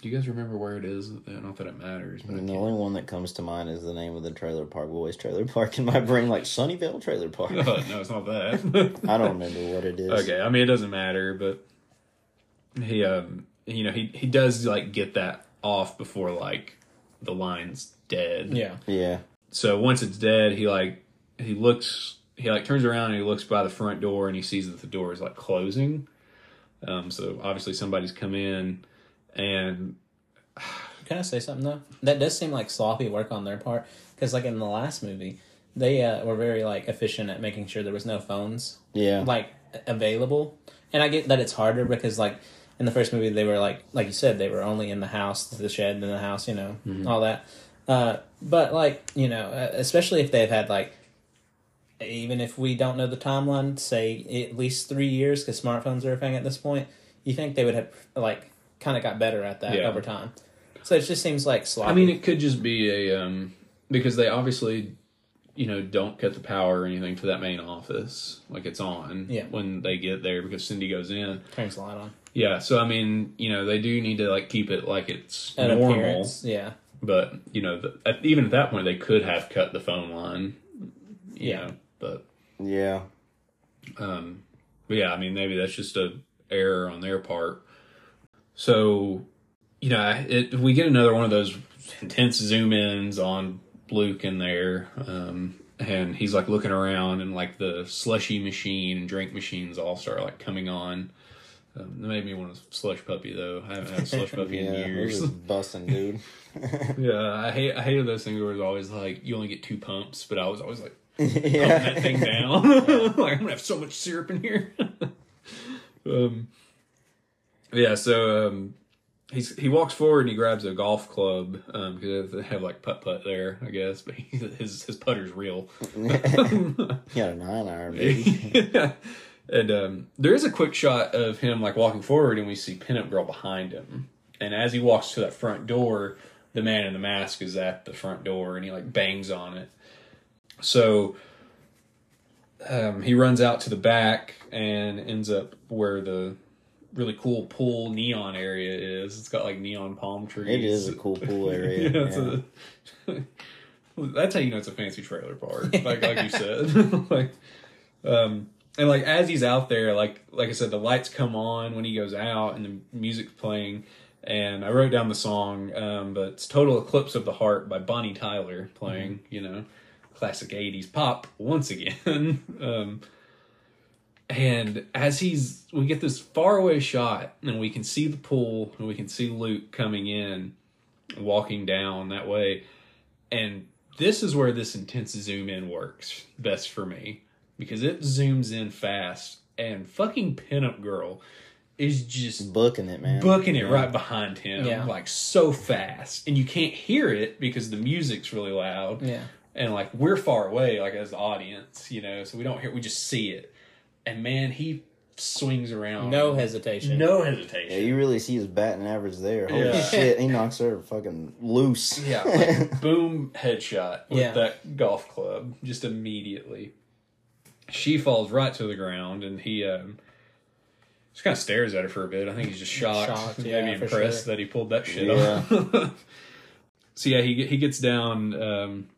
do you guys remember where it is not that it matters but I And the only one that comes to mind is the name of the trailer park, Boys Trailer Park, in my brain, like Sunnyvale Trailer Park. no it's not that I don't remember what it is. Okay, I mean it doesn't matter, but he um you know he he does like get that off before like the line's dead. yeah, Yeah. So once it's dead, he like he looks he like turns around and he looks by the front door and he sees that the door is like closing. Um so obviously somebody's come in and Can I say something though? That does seem like sloppy work on their part because, like in the last movie, they uh, were very like efficient at making sure there was no phones Yeah. like available. And I get that it's harder because like in the first movie they were like like you said they were only in the house, the shed, in the house, you know, all that. Uh, but like you know, uh, especially if they've had like even if we don't know the timeline, say at least three years because smartphones are a thing at this point. You think they would have like kind of got better at that Yeah. over time? So it just seems like sloppy. I mean it could just be a um because they obviously you know don't cut the power or anything to that main office like it's on Yeah. when they get there because Cindy goes in. turns the light on. Yeah, so I mean, you know, they do need to like keep it like it's An normal, appearance, yeah. but you know, the, at, even at that point, they could have cut the phone line. You Yeah. know, but Yeah. um, but yeah, I mean, maybe that's just a error on their part. So, you know, it we get another one of those intense zoom ins on Luke in there, um, and he's like looking around, and like the slushy machine and drink machines all start like coming on. Um, that made me want a slush puppy though. I haven't had a slush puppy in Yeah, it years. busting, dude. yeah, I hate I hated those things where it was always like you only get two pumps, but I was always like pumping yeah. that thing down. like I'm gonna have so much syrup in here. um, yeah. So um, he's he walks forward and he grabs a golf club because they have like putt putt there, I guess. But he, his his putter's real. He had a nine iron, baby. and um, there is a quick shot of him like walking forward, and we see pinup girl behind him. And as he walks to that front door, the man in the mask is at the front door, and he like bangs on it. So um, he runs out to the back and ends up where the really cool pool neon area is. It's got like neon palm trees. It is a cool pool area. Yeah, yeah. a- that's how you know it's a fancy trailer park. Like like you said. like um and like as he's out there, like like I said, the lights come on when he goes out and the music's playing. And I wrote down the song, um, but it's Total Eclipse of the Heart by Bonnie Tyler playing, you know, classic 80s pop once again. um, and as he's, we get this faraway shot and we can see the pool and we can see Luke coming in, walking down that way. And this is where this intense zoom in works best for me because it zooms in fast and fucking pinup girl is just booking it, man. booking it Yeah. right behind him Yeah. like so fast and you can't hear it because the music's really loud Yeah. and like we're far away like as the audience you know so we don't hear we just see it and man he swings around No hesitation. no hesitation Yeah, you really see his batting average there. Holy Yeah. shit, he knocks her fucking loose. Yeah, like, boom, headshot with Yeah. that golf club just immediately. She falls right to the ground, and he um, just kind of stares at her for a bit. I think he's just shocked, Shocked, maybe yeah, for impressed sure. that he pulled that shit Yeah. off. so yeah, he he gets down. Um, God,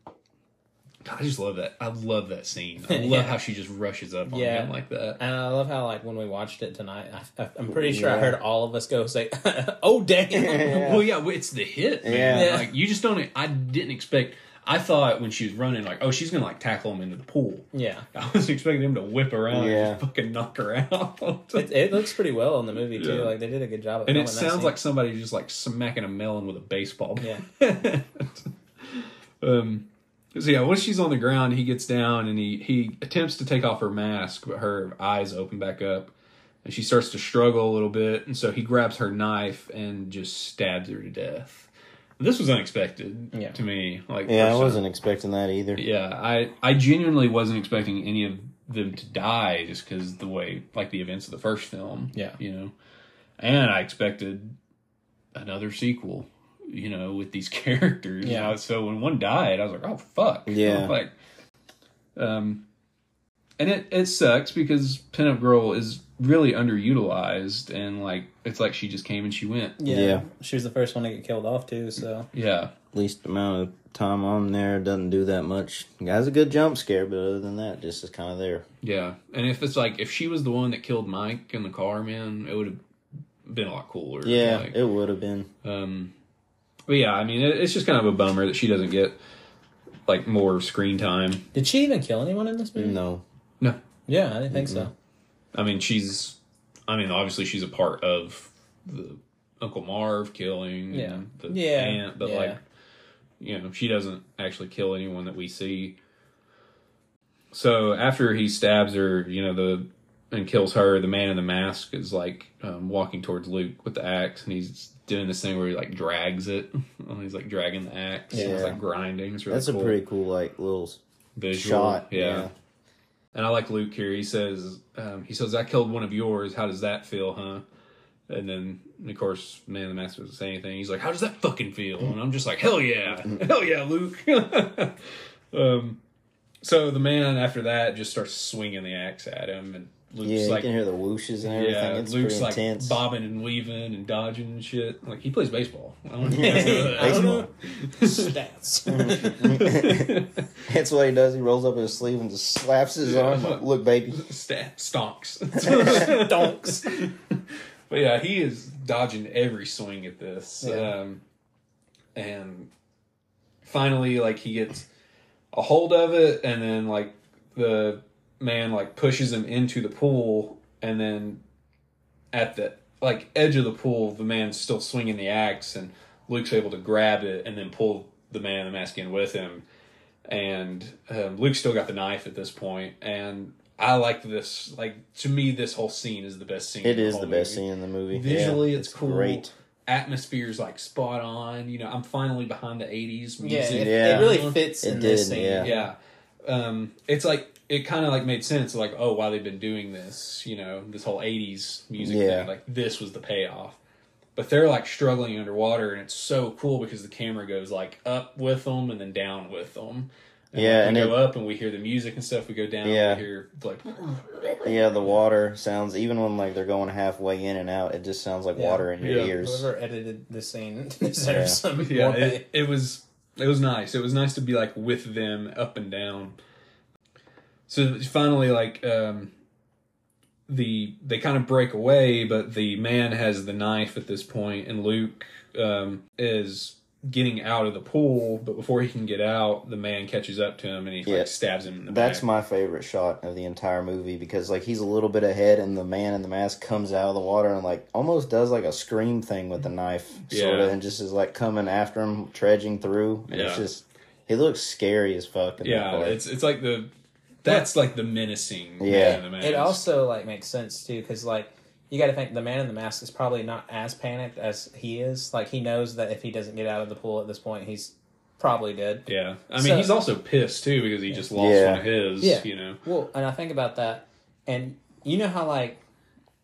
I just love that. I love that scene. I love Yeah. how she just rushes up on Yeah. him like that. And I love how, like, when we watched it tonight, I, I, I'm pretty sure I heard all of us go say, "Oh damn!" Yeah. Well, yeah, it's the hit, man. Yeah. Yeah. Like you just don't. I didn't expect. I thought when she was running, like, oh, she's gonna like tackle him into the pool. Yeah, I was expecting him to whip around Yeah. and just fucking knock her out. it, it looks pretty well in the movie too. Yeah. Like they did a good job. Of and it sounds like somebody just like smacking a melon with a baseball. bat. Yeah. um. So yeah, once she's on the ground, he gets down and he he attempts to take off her mask, but her eyes open back up, and she starts to struggle a little bit, and so he grabs her knife and just stabs her to death. This was unexpected Yeah. to me. Like Yeah, I wasn't expecting that either. Yeah, I I genuinely wasn't expecting any of them to die just because the way like the events of the first film. Yeah. you know, and I expected another sequel. You know, with these characters. Yeah. Yeah. So when one died, I was like, oh fuck. Yeah. Like, um, and it it sucks because Pinup Girl is really underutilized and like it's like she just came and she went. yeah. Yeah. she was the first one to get killed off too. So Yeah. Least amount of time on there doesn't do that much. Guy's a good jump scare, but other than that, just is kind of there. Yeah, and if it's like if she was the one that killed Mike in the car, man, it would have been a lot cooler. Yeah, Like, it would have been. um, but yeah, I mean, it, it's just kind of a bummer that she doesn't get like more screen time. did she even kill anyone in this movie? No. No, Yeah, I didn't think so. I mean she's, I mean, obviously she's a part of the Uncle Marv killing, Yeah. the Yeah, aunt, but yeah. like, you know, she doesn't actually kill anyone that we see. So after he stabs her, you know, the and kills her, the man in the mask is like um, walking towards Luke with the axe, and he's doing this thing where he like drags it. he's like dragging the axe. It's like grinding. It's really That's cool. a pretty cool, like, little visual. shot. Yeah. Yeah. And I like Luke here. He says, um, he says, I killed one of yours. How does that feel, huh? And then, of course, man, the master doesn't say anything. He's like, how does that fucking feel? And I'm just like, hell yeah. hell yeah, Luke. um, so the man after that just starts swinging the axe at him. And Luke's Yeah, you like can hear the whooshes and everything. yeah, it's Luke's like intense. bobbing and weaving and dodging and shit. Like he plays baseball. I don't know. I. Stats. That's what he does. He rolls up his sleeve and just slaps his arm. Like, Look, baby. Stat stonks. Donks. But yeah, he is dodging every swing at this. Yeah. Um, and finally, like, he gets a hold of it, and then, like, the man, like, pushes him into the pool, and then at the, like, edge of the pool, the man's still swinging the axe, and Luke's able to grab it and then pull the man in the mask in with him. And um, Luke's still got the knife at this point, and I like this. Like to me, this whole scene is the best scene. It in is whole the best movie. scene in the movie. Visually, Yeah, it's, cool. Great. Atmosphere's like spot on. You know, I'm finally behind the '80s Yeah, music. it, Yeah. it really fits It in this did, scene. yeah. yeah. Um, it's like it kind of like made sense. Like, oh, why they've been doing this? You know, this whole '80s music Yeah. thing. Like, this was the payoff. But they're like struggling underwater, and it's so cool because the camera goes like up with them and then down with them. And Yeah, like, and we it- go up and we hear the music and stuff. We go down, Yeah. and we hear like Yeah, the water sounds even when like they're going halfway in and out. It just sounds like Yeah. water in your Yeah. ears. Whoever edited this scene Yeah. some yeah, it, it was it was nice. It was nice to be like with them up and down. So finally, like um, the they kind of break away, but the man has the knife at this point, and Luke um, is getting out of the pool. But before he can get out, the man catches up to him and he Yeah. like stabs him in the That's back. my favorite shot of the entire movie because like he's a little bit ahead and the man in the mask comes out of the water and like almost does like a scream thing with the knife sort Yeah. of and just is like coming after him, trudging through. And It's just he looks scary as fuck. In yeah, it's it's like the that's like the menacing. man Yeah. in the It also like makes sense too because like you got to think the man in the mask is probably not as panicked as he is. Like he knows that if he doesn't get out of the pool at this point, he's probably dead. Yeah, I mean So- he's also pissed too because he just lost Yeah. one of his. Yeah. you know. Well, and I think about that, and you know how like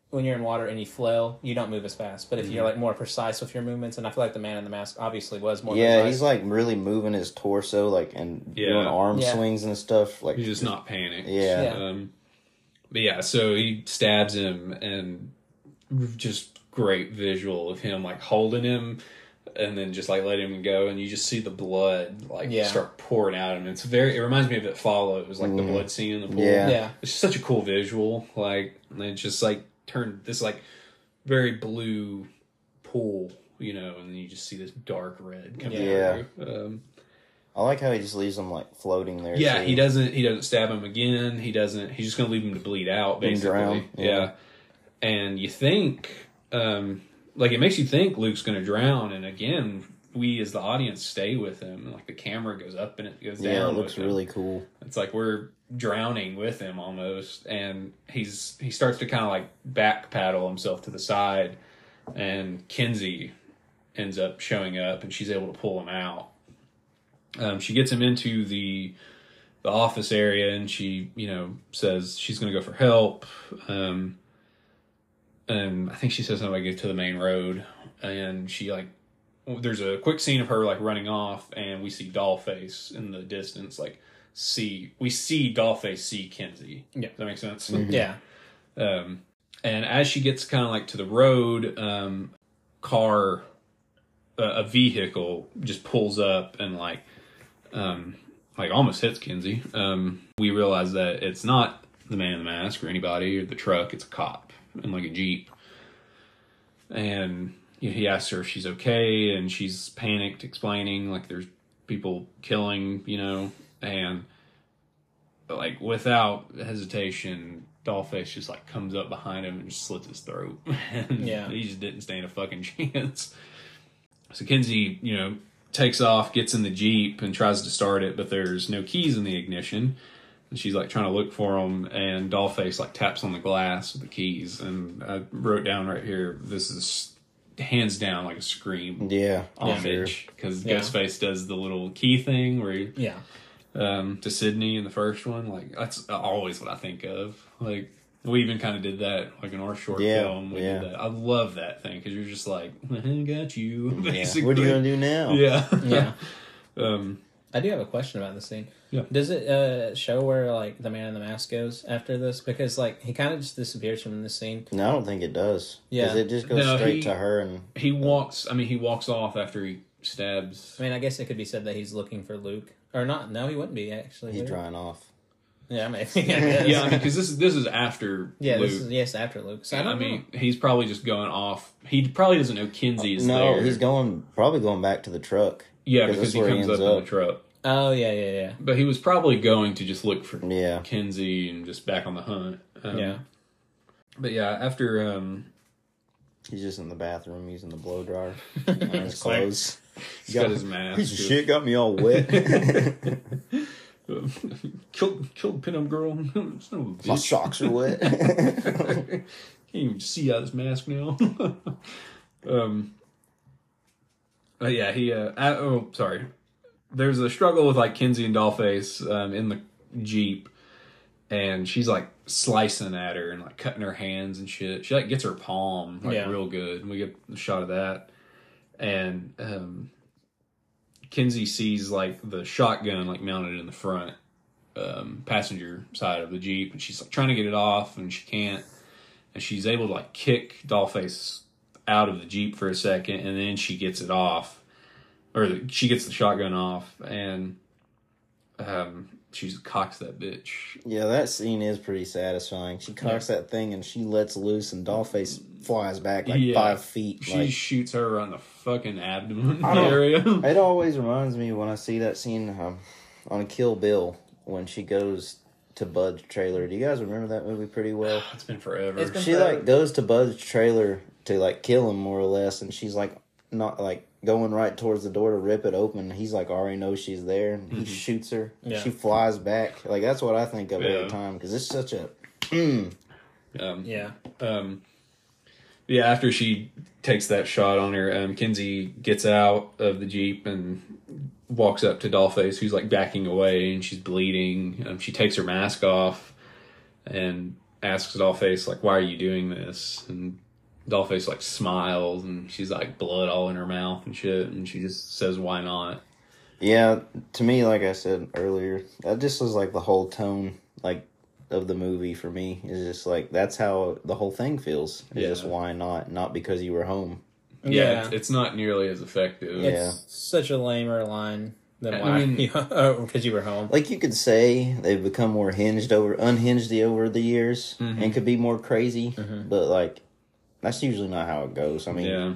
when you're in water and you flail, you don't move as fast. But if Mm-hmm. you're like more precise with your movements, and I feel like the man in the mask obviously was more. yeah, precise. he's like really moving his torso like and Yeah. doing arm Yeah. swings and stuff. Like He's just not panicked. Yeah. Yeah. Um, but yeah, so he stabs him, and just great visual of him like holding him, and then just like letting him go, and you just see the blood like Yeah. start pouring out of him. It's very. It reminds me of it follows It was like the blood scene in the pool. Yeah. yeah, It's just such a cool visual. Like and it just like turned this like very blue pool, you know, and then you just see this dark red coming Yeah. through. Um, I like how he just leaves him like floating there. Yeah, too. he doesn't. He doesn't stab him again. He doesn't. He's just gonna leave him to bleed out, And basically. drown, Yeah. yeah. and you think, um, like it makes you think Luke's gonna drown, and again, we as the audience stay with him, and like the camera goes up and it goes down. Yeah, it looks really cool. It's like we're drowning with him almost, and he's he starts to kind of like back paddle himself to the side, and Kinsey ends up showing up, and she's able to pull him out. Um, she gets him into the the office area, and she you know says she's going to go for help. Um, and I think she says like get to the main road, and she like there's a quick scene of her like running off, and we see Dollface in the distance, like see we see Dollface see Kinsey. Yeah. Does that make sense? yeah, Um, and as she gets kind of like to the road, um, car, uh, a vehicle just pulls up and like, um, like almost hits Kinsey. Um, we realize that it's not the man in the mask or anybody or the truck; it's a cop in like a jeep. And you know, he asks her if she's okay, and she's panicked, explaining like there's people killing, you know, and like without hesitation, Dollface just like comes up behind him and just slits his throat. and Yeah. he just didn't stand a fucking chance. So Kinsey, you know, takes off, gets in the jeep, and tries to start it, but there's no keys in the ignition. And she's like trying to look for them, and Dollface like taps on the glass with the keys. And I wrote down right here, this is hands down like a scream Yeah, for sure. homage because Yeah. Ghostface does the little key thing where he yeah. um, to Sidney in the first one. Like that's always what I think of. Like we even kind of did that, like in our short Yeah, film. We yeah. did that. I love that thing because you're just like, "I got you. Yeah. Basically, What are you gonna do now? Yeah, Yeah. um, I do have a question about this scene. Yeah. Does it uh, show where like the man in the mask goes after this? Because like he kind of just disappears from this scene. No, I don't think it does. Yeah. It just goes No, straight he- to her and He walks. I mean, he walks off after he stabs. I mean, I guess it could be said that he's looking for Luke, or not? No, he wouldn't be actually. he's would drying off. Yeah, I mean, I guess. Yeah, I mean, because this is this is after yeah. Luke. This is yes after Luke. So I I, don't mean, he's probably just going off. He probably doesn't know Kinsey is no, there. he's going probably going back to the truck. Yeah, 'cause because he where he comes up, ends in the truck. Oh yeah, yeah, yeah, But he was probably going to just look for Yeah. Kinsey and just back on the hunt. Um, yeah. But yeah, after um, He's just in the bathroom using the blow dryer on his It's like- clothes. he's got his mask. Piece of shit got me all wet. killed killed pinup girl. No My socks are wet. Can't even see out his mask now. um. But yeah, he. Uh, uh, oh, sorry. There's a struggle with like Kinsey and Dollface um, in the jeep, and she's like slicing at her and like cutting her hands and shit. She like gets her palm like Yeah. real good, and we get a shot of that. And um, Kinsey sees like the shotgun like mounted in the front um, passenger side of the jeep, and she's like trying to get it off, and she can't. And she's able to like kick Dollface out of the jeep for a second, and then she gets it off, or the, she gets the shotgun off, and um, she cocks that bitch. yeah, that scene is pretty satisfying. She cocks that thing and she lets loose, and Dollface flies back like Yeah. five feet. She like shoots her on the fucking abdomen area. It always reminds me when I see that scene um, on Kill Bill when she goes to Bud's trailer. Do you guys remember that movie pretty well? it's been forever. It's been- She like goes to Bud's trailer to like kill him more or less, and she's like not like going right towards the door to rip it open. He's like already knows she's there, and he shoots her. Yeah. She flies back. Like that's what I think of Yeah. every time because it's such a. Mm, um, Yeah. um, yeah, after she takes that shot on her, um, Kinsey gets out of the jeep and walks up to Dollface, who's like backing away, and she's bleeding. Um, she takes her mask off and asks Dollface like, "Why are you doing this?" And Dollface like smiles, and she's like blood all in her mouth and shit, and she just says, "Why not?" yeah, to me, like I said earlier, that just was like the whole tone, like of the movie for me. Is just like that's how the whole thing feels. It's Yeah. just why not? Not because you were home. Yeah, Yeah. It's, it's not nearly as effective. Yeah. It's such a lamer line than I why mean- you oh because you were home. Like you could say they've become more hinged over unhinged over the years Mm-hmm. and could be more crazy, but like that's usually not how it goes. I mean, Yeah.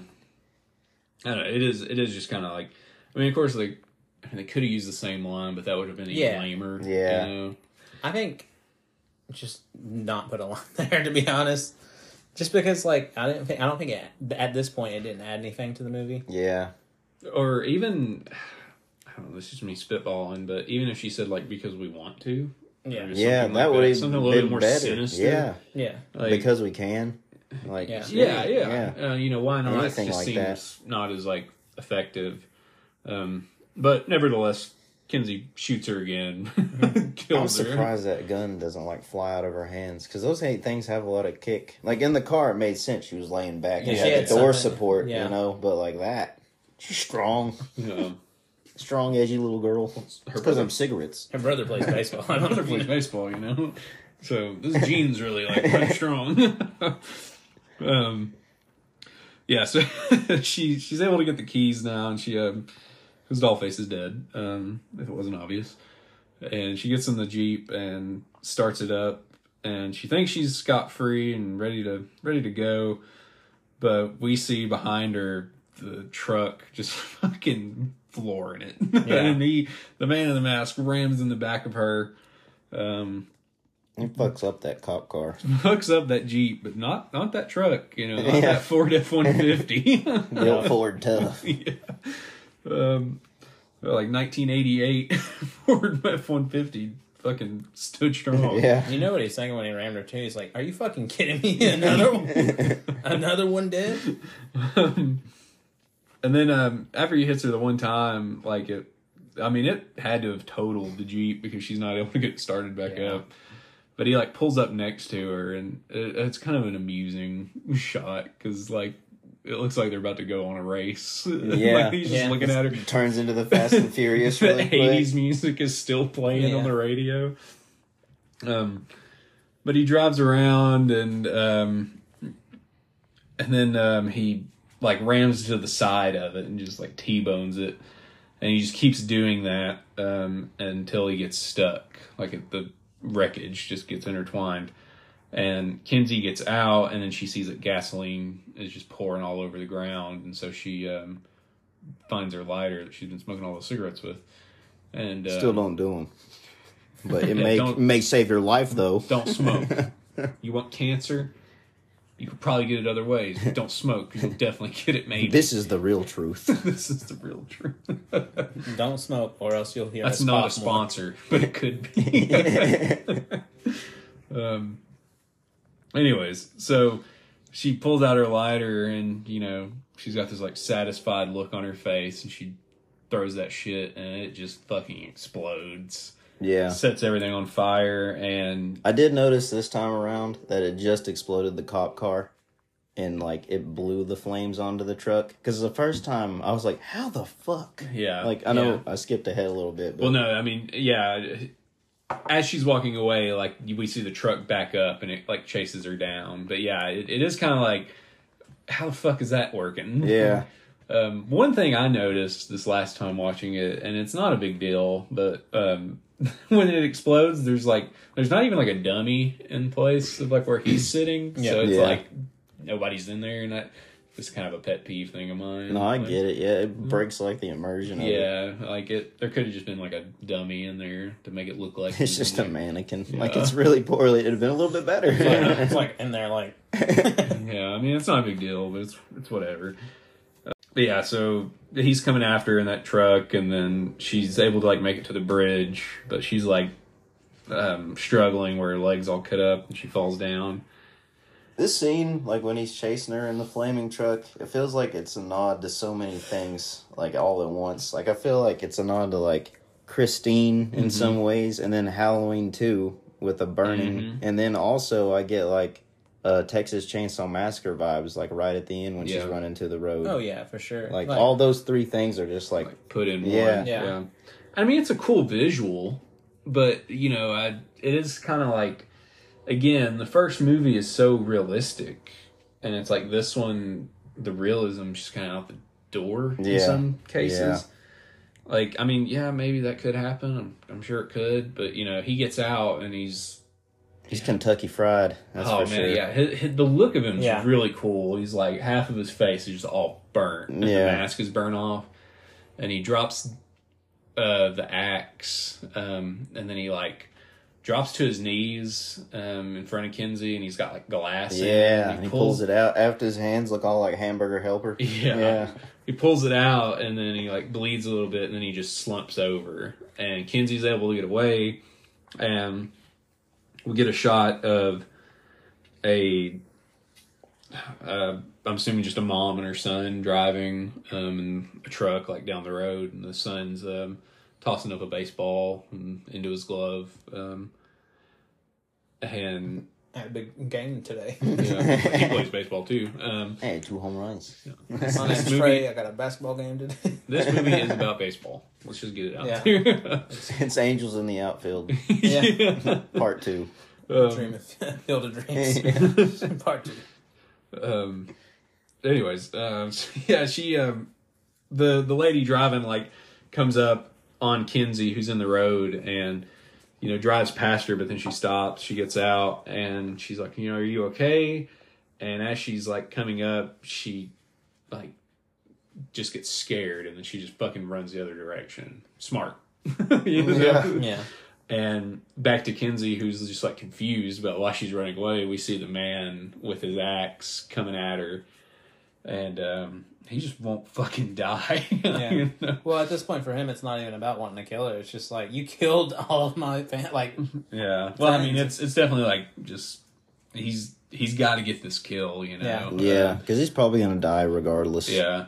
I don't know. It is. It is just kind of like. I mean, of course, they I mean, they could have used the same line, but that would have been even Yeah. lamer. Yeah. You know? I think just not put a line there to be honest. Just because like I didn't think I don't think it, at this point it didn't add anything to the movie. yeah, Or even. I don't know. This is just me spitballing, but even if she said like because we want to. Yeah. yeah, that like would have something a little bit more better. sinister. Yeah, Yeah. Like, because we can. Like, Yeah. yeah, yeah. Uh, you know, why not? Anything it just like seems not as like effective. Um, but nevertheless, Kinsey shoots her again, I'm kills her. surprised that gun doesn't like fly out of her hands because those eight things have a lot of kick. Like in the car, it made sense. She was laying back. Yeah, and she had had the door something. support, Yeah. you know. But like that, she's strong, Um, strong, edgy little girl. It's because I'm cigarettes. Her brother plays baseball. I don't Mother know. plays baseball, you know. So this gene's really like pretty strong. Um, yeah, so she she's able to get the keys now, and she um, because Dollface is dead. Um, if it wasn't obvious, and she gets in the jeep and starts it up, and she thinks she's scot free and ready to ready to go, but we see behind her the truck just fucking flooring it, Yeah. and he the man in the mask rams in the back of her. Um, It fucks up that cop car. Fucks up that Jeep, but not not that truck, you know, not Yeah. that Ford F one fifty. The old Ford Tough. Yeah. Um like nineteen eighty eight Ford F one fifty fucking stood strong. Yeah. You know what he's saying when he rammed her too? He's like, "Are you fucking kidding me? Another one? another one dead?" Um, and then um after he hits her the one time, like it I mean it had to have totaled the Jeep because she's not able to get started back Yeah. up. But he like pulls up next to her, and it, it's kind of an amusing shot because like it looks like they're about to go on a race. Yeah. like he's just Yeah. looking at her. Turns into the Fast and Furious the really quick. 80s music is still playing on the radio. Um, but he drives around and um, and then um, he like rams to the side of it and just like t-bones it, and he just keeps doing that um, until he gets stuck. Like at the wreckage just gets intertwined. And Kinsey gets out, and then she sees that gasoline is just pouring all over the ground, and so she um, finds her lighter that she's been smoking all those cigarettes with. And uh, Still don't do them. But it Yeah, may may save your life though. don't smoke. you want cancer? You could probably get it other ways. But don't smoke. You'll definitely get it. Maybe This is the real truth. this is the real truth. Don't smoke, or else you'll hear That's us not a cough more. sponsor, but it could be. um. Anyways, so she pulls out her lighter, and you know she's got this like satisfied look on her face, and she throws that shit, and it just fucking explodes, yeah. sets everything on fire, and I did notice this time around that it just exploded the cop car and like it blew the flames onto the truck. Because the first time I was like, how the fuck? yeah, Like, I know yeah. I skipped ahead a little bit, but Well, no, I mean, yeah. As she's walking away, like we see the truck back up and it like chases her down. But yeah, it, it is kind of like, how the fuck is that working? yeah. Um, one thing I noticed this last time watching it, and it's not a big deal, but um, when it explodes, there's like there's not even like a dummy in place of like where he's sitting. Yeah. so it's Yeah. like nobody's in there, and that it's kind of a pet peeve thing of mine. No, I Like, get it. Yeah, it mm. breaks like the immersion of it. yeah, like it. There could have just been like a dummy in there to make it look like It's just in a there. mannequin. Like it's really poorly. It'd have been a little bit better. it's like in there, like Yeah, I mean it's not a big deal, but it's it's whatever. Yeah, so he's coming after her in that truck, and then she's able to like make it to the bridge, but she's like um, struggling where her legs all cut up, and she falls down. This scene, like when he's chasing her in the flaming truck, it feels like it's a nod to so many things, like all at once. Like I feel like it's a nod to like Christine in some ways, and then Halloween too with the burning, and then also I get like uh, Texas Chainsaw Massacre vibes, like right at the end when she's running to the road. oh yeah, for sure. Like, all those three things are just like, Like put in Yeah. one. Yeah. I mean it's a cool visual, but you know, I it is kind of like again the first movie is so realistic, and it's like this one the realism just kind of out the door in some cases. Yeah. Like I mean, yeah, maybe that could happen. I'm, I'm sure it could, but you know, he gets out and he's he's Kentucky Fried. That's oh for man, sure. yeah, his, his, the look of him is Yeah. really cool. He's like half of his face is just all burnt, and Yeah. the mask is burnt off, and he drops uh, the axe, um, and then he like drops to his knees um, in front of Kinsey, and he's got like glass. in it, Yeah, and he pulls it out after his hands look all like hamburger helper. Yeah. Yeah. He pulls it out and then he like bleeds a little bit and then he just slumps over. And Kinsey's able to get away and we get a shot of a uh, I'm assuming just a mom and her son driving um, in a truck like down the road and the son's um, tossing up a baseball into his glove. Um, and had a big game today. yeah, he plays baseball too. Um, Hey, two home runs. My This name's movie- Trey. I got a basketball game today. This movie is about baseball. Let's just get it out Yeah. there. It's Angels in the Outfield, Yeah. part two. Dream of Field of Dreams. Part two. um, anyways, um, so yeah, she, um, the the lady driving like comes up on Kinsey, who's in the road, and you know drives past her, but then she stops. She gets out, and she's like, you know, are you okay? And as she's like coming up, she like just gets scared, and then she just fucking runs the other direction. Smart. You know? Yeah. Yeah. And back to Kinsey, who's just like confused about why she's running away. We see the man with his axe coming at her, and um, he just won't fucking die. Yeah. You know? Well, at this point for him, it's not even about wanting to kill her. It's just like you killed all of my fan. Like, yeah. Well, I mean, it's it's definitely like just he's he's got to get this kill. You know. Yeah, because he's probably gonna die regardless. Yeah.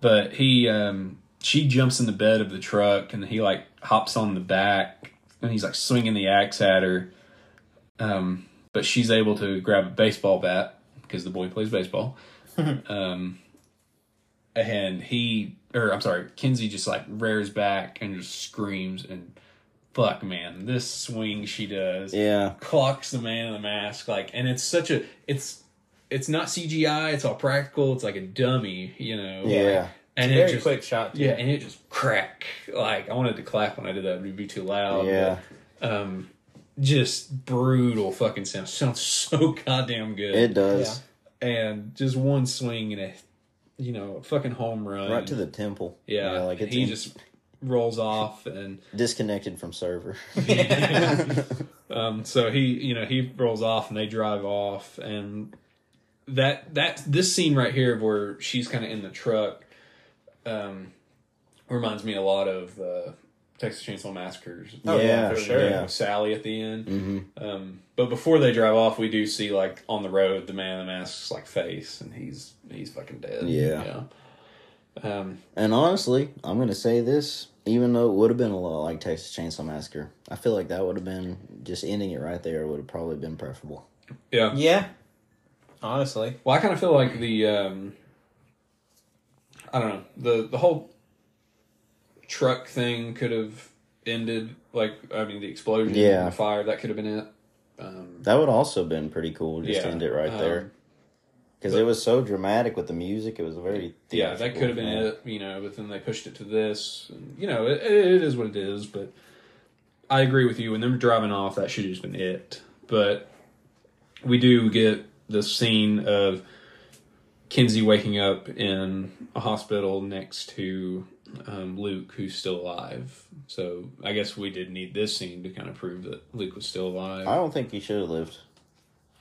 But he um she jumps in the bed of the truck and he like hops on the back and he's like swinging the axe at her. Um but she's able to grab a baseball bat because the boy plays baseball. um, and he, or I'm sorry, Kinsey just like rears back and just screams and fuck, man, this swing she does, Yeah. clocks the man in the mask, like, and it's such a, it's, it's not CGI, it's all practical, it's like a dummy, you know, Yeah. and it Very just, quick shot. Too. yeah, and it just crack. Like I wanted to clap when I did that, but it'd be too loud. Yeah. but, um, just brutal fucking sound. Sounds so goddamn good. It does. and just one swing and a, you know, a fucking home run. Right to the temple. yeah. like he in- just rolls off and disconnected from server. um, so he you know he rolls off and they drive off and that that this scene right here where she's kind of in the truck um, reminds me a lot of uh, Texas Chainsaw Massacres. Oh, yeah, for sure. you know, Sally at the end. hmm Um, but before they drive off, we do see like on the road the man in the mask's like face, and he's he's fucking dead. Yeah. yeah. Um, And honestly, I'm gonna say this, even though it would have been a lot like Texas Chainsaw Massacre, I feel like that would have been just ending it right there would have probably been preferable. yeah. Yeah. Honestly. Well, I kind of feel like the um, I don't know the the whole truck thing could have ended like I mean the explosion, Yeah. the fire that could have been it. Um, That would also been pretty cool, just Yeah, end it right um, there. Because it was so dramatic with the music, it was very yeah, that could have been it, you know. But then they pushed it to this, and, you know, it, it is what it is. But I agree with you. When them driving off, that should have just been it. But we do get the scene of Kinsey waking up in a hospital next to um, Luke, who's still alive. So I guess we did need this scene to kind of prove that Luke was still alive. I don't think he should have lived.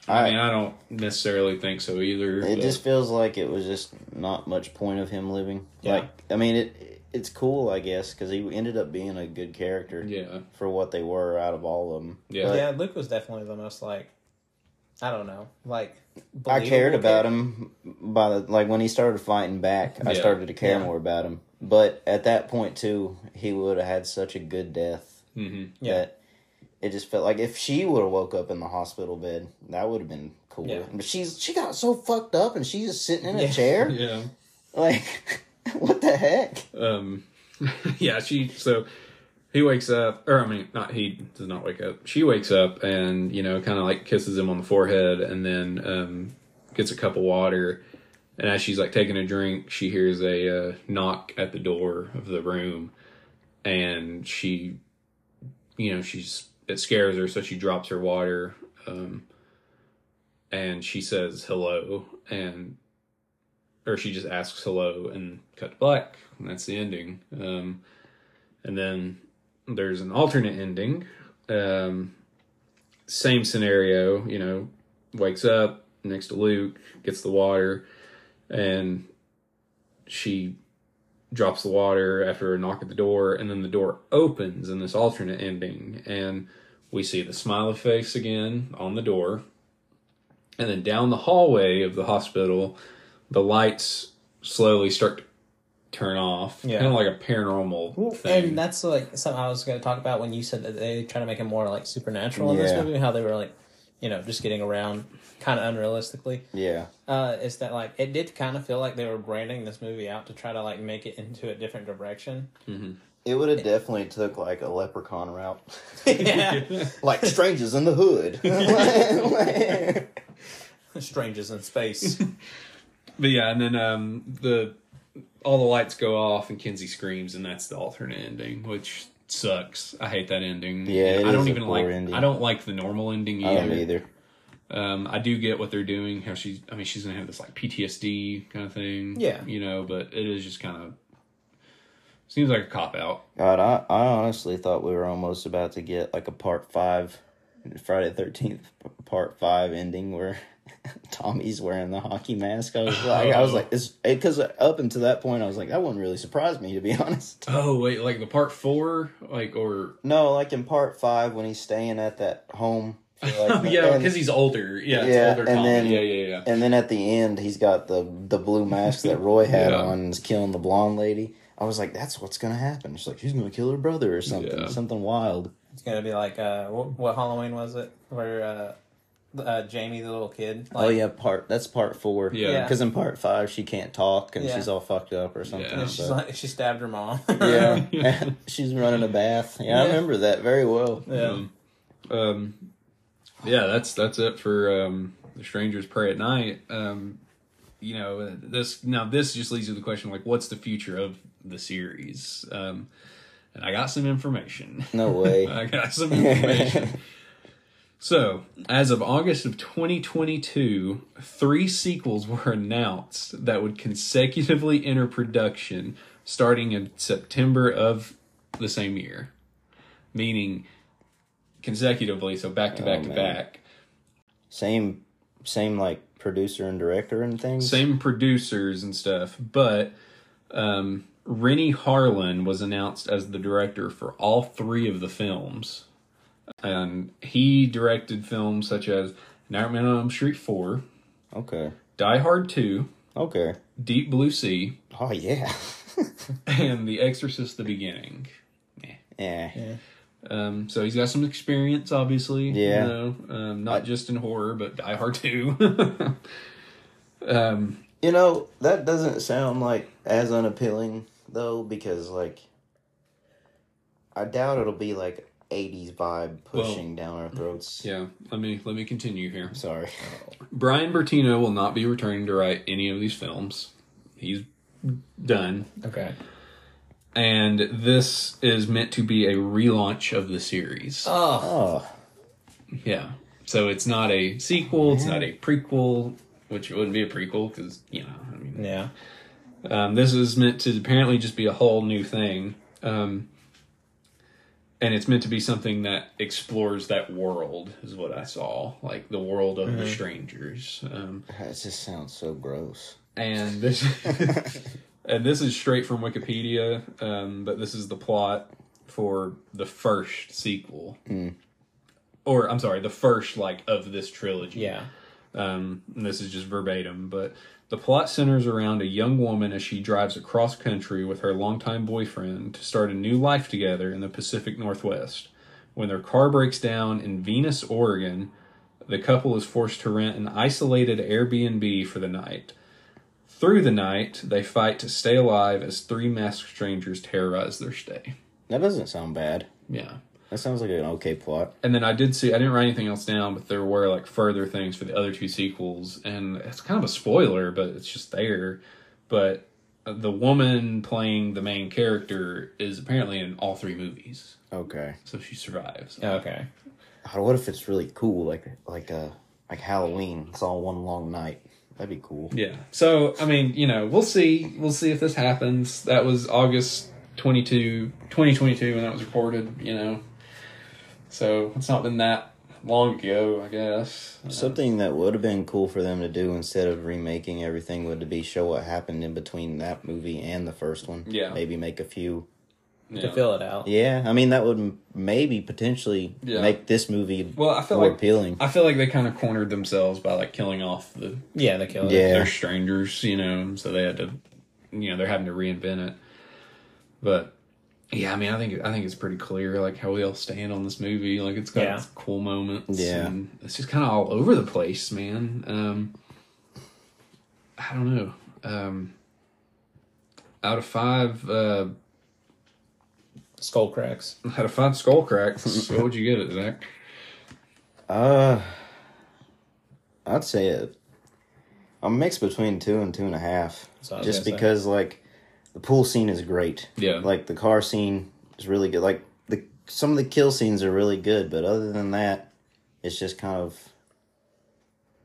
I I, mean, I don't necessarily think so either. it but- just feels like it was just not much point of him living. Yeah. Like, I mean, it it's cool, I guess, because he ended up being a good character yeah, for what they were out of all of them. Yeah. But yeah, Luke was definitely the most like I don't know, like I cared about character. him by the like when he started fighting back. I started to care Yeah. more about him. But at that point too, he would have had such a good death hmm Yeah. that it just felt like if she would have woke up in the hospital bed, that would have been cool. Yeah. But she's she got so fucked up and she's just sitting in a Yeah. chair. yeah. Like what the heck? um yeah she so he wakes up or i mean not he does not wake up she wakes up and you know kind of like kisses him on the forehead and then um gets a cup of water and as she's like taking a drink she hears a uh, knock at the door of the room. And she you know she's it scares her so she drops her water um and she says hello and or she just asks hello and cut to black. And that's the ending. Um and then there's an alternate ending. Um same scenario you know wakes up next to luke gets the water and she drops the water after a knock at the door and then the door opens in this alternate ending and we see the smiley face again on the door and then down the hallway of the hospital the lights slowly start to turn off Yeah. kind of like a paranormal Well, thing And that's like something I was going to talk about when you said that they try to make it more like supernatural in this Yeah. movie. How they were like, you know, just getting around kind of unrealistically. Yeah. Uh, is that like it did kind of feel like they were branding this movie out to try to like make it into a different direction. It would have definitely took like a leprechaun route. yeah, like strangers in the hood. strangers in space. But yeah, and then um, the all the lights go off and Kinsey screams, and that's the alternate ending, which sucks. I hate that ending. Yeah, it I don't is even poor like. ending. I don't like the normal ending either. I either. don't either. Um, I do get what they're doing. How she's. I mean, she's gonna have this like PTSD kind of thing. Yeah. you know, but it is just kind of seems like a cop out. God, I, I honestly thought we were almost about to get like a part five, Friday Thirteenth part five ending where Tommy's wearing the hockey mask. I was like, I was like, it's because up until that point, I was like, that wouldn't really surprise me to be honest. Oh wait, like the part four, like or No, like in part five when he's staying at that home. like, oh yeah, because he's older. Yeah, it's Yeah, older and Tommy. then- yeah, yeah, yeah. And then at the end, he's got the the blue mask that Roy had Yeah. on is killing the blonde lady. I was like, that's what's gonna happen. She's like, she's gonna kill her brother or something, Yeah. something wild. It's gonna be like uh, what, what Halloween was it? Where uh, uh, Jamie, the little kid. oh yeah, part that's part four. Yeah. because in part five she can't talk and Yeah. she's all fucked up or something. Yeah. She's like, she stabbed her mom. yeah, she's running a bath. Yeah, I remember that very well. yeah. Um, um, yeah, that's that's it for um, the strangers prey at night. Um, you know, uh, this now this just leads to the question like, what's the future of the series? Um, and I got some information. No way. I got some information. So, as of August of 2022, three sequels were announced that would consecutively enter production starting in September of the same year. Meaning consecutively, so back to back Oh, to man. back. Same, same like producer and director and things. Same producers and stuff, but um, Renny Harlin was announced as the director for all three of the films. And he directed films such as Nightmare on Elm Street 4, Okay. Die Hard 2, Okay. Deep Blue Sea, Oh yeah. and The Exorcist The Beginning. yeah. yeah. Um, so he's got some experience, obviously. Yeah. You know, um, not just in horror, but Die Hard 2. um, You know that doesn't sound like as unappealing though, because like, I doubt it'll be like '80s vibe pushing down our throats. yeah, let me let me continue here. Sorry. Bryan Bertino will not be returning to write any of these films. He's done. Okay. And this is meant to be a relaunch of the series. Oh. Oh. Yeah. So it's not a sequel, it's not a prequel, which it wouldn't be a prequel because, you know, I mean, Yeah. um, this is meant to apparently just be a whole new thing. Um, and it's meant to be something that explores that world, is what I saw. Like the world of the strangers. Um, That just sounds so gross. and this and this is straight from Wikipedia, um, but this is the plot for the first sequel, or I'm sorry, the first like of this trilogy. Yeah. Um, and this is just verbatim, but the plot centers around a young woman as she drives across country with her longtime boyfriend to start a new life together in the Pacific Northwest. When their car breaks down in Venus, Oregon, the couple is forced to rent an isolated Airbnb for the night. Through the night, they fight to stay alive as three masked strangers terrorize their stay. That doesn't sound bad. Yeah. That sounds like an okay plot. And then I did see, I didn't write anything else down, but there were like further things for the other two sequels. And it's kind of a spoiler, but it's just there. But the woman playing the main character is apparently in all three movies. Okay. So she survives. Okay. What if it's really cool, like like uh like Halloween? It's all one long night. That'd be cool. Yeah. So, I mean, you know, we'll see. We'll see if this happens. That was August 22, 2022 when that was recorded, you know. So, it's not been that long ago, I guess. Something that would have been cool for them to do instead of remaking everything would be show what happened in between that movie and the first one. Yeah. Maybe make a few. Yeah. To fill it out. Yeah, I mean that would maybe potentially Yeah. make this movie Well, I feel more like appealing. I feel like they kind of cornered themselves by like killing off the Yeah, the killer. Yeah. they're strangers, you know, so they had to, you know, they're having to reinvent it. But yeah, I mean, I think I think it's pretty clear like how we all stand on this movie. Like it's got Yeah. its cool moments. Yeah. and it's just kind of all over the place, man. Um, I don't know. Um, out of five, uh, Skull cracks. out of five skull cracks, what would you give it, Zach? Uh, I'd say it. I'm mixed between two and two and a half. That's what I was Just gonna say. because like the pool scene is great. Yeah. Like the car scene is really good. Like the some of the kill scenes are really good, but other than that, it's just kind of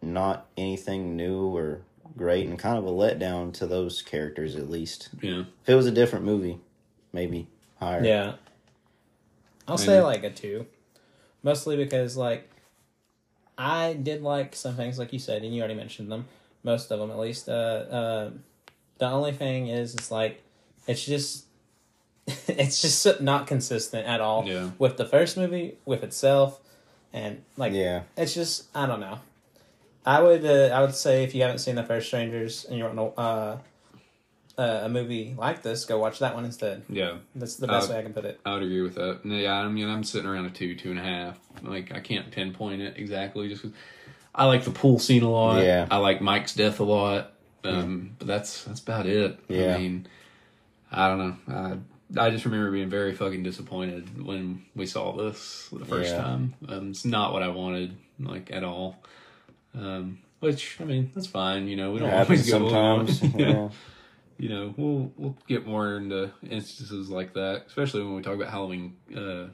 not anything new or great, and kind of a letdown to those characters at least. Yeah, If it was a different movie, maybe higher. Yeah. I'll say like a two. Mostly because like I did like some things like you said, and you already mentioned them. Most of them at least. Uh uh the only thing is it's like it's just it's just not consistent at all Yeah. with the first movie, with itself, and like Yeah. it's just I don't know. I would uh, I would say if you haven't seen the first Strangers and you want to uh, uh, a movie like this, go watch that one instead. yeah. That's the best Uh, way I can put it. I would agree with that. Yeah, I mean, I'm sitting around a two, two and a half. Like, I can't pinpoint it exactly. Just 'cause- I like the pool scene a lot. Yeah. I like Mike's death a lot. Um, but that's that's about it. Yeah. I mean, I don't know. I I just remember being very fucking disappointed when we saw this the first Yeah. time. Um, it's not what I wanted, like at all. Um, which I mean, that's fine. You know, we don't happens always go along. sometimes. yeah. you know, we'll we'll get more into instances like that, especially when we talk about Halloween uh,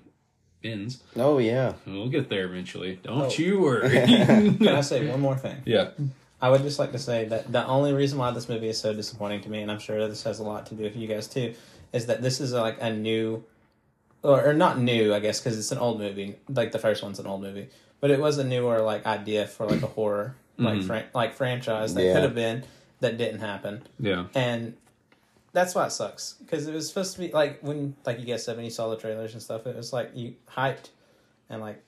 ends. Oh yeah. We'll get there eventually. Don't Oh. you worry. Can I say one more thing? yeah. I would just like to say that the only reason why this movie is so disappointing to me, and I'm sure this has a lot to do with you guys too, is that this is like a new, or, or not new, I guess, because it's an old movie. Like the first one's an old movie, but it was a newer like idea for like a horror like Mhm. fran- like franchise that Yeah. could have been that didn't happen, Yeah. and that's why it sucks because it was supposed to be like when like you guys said when you saw the trailers and stuff, it was like you hyped, and like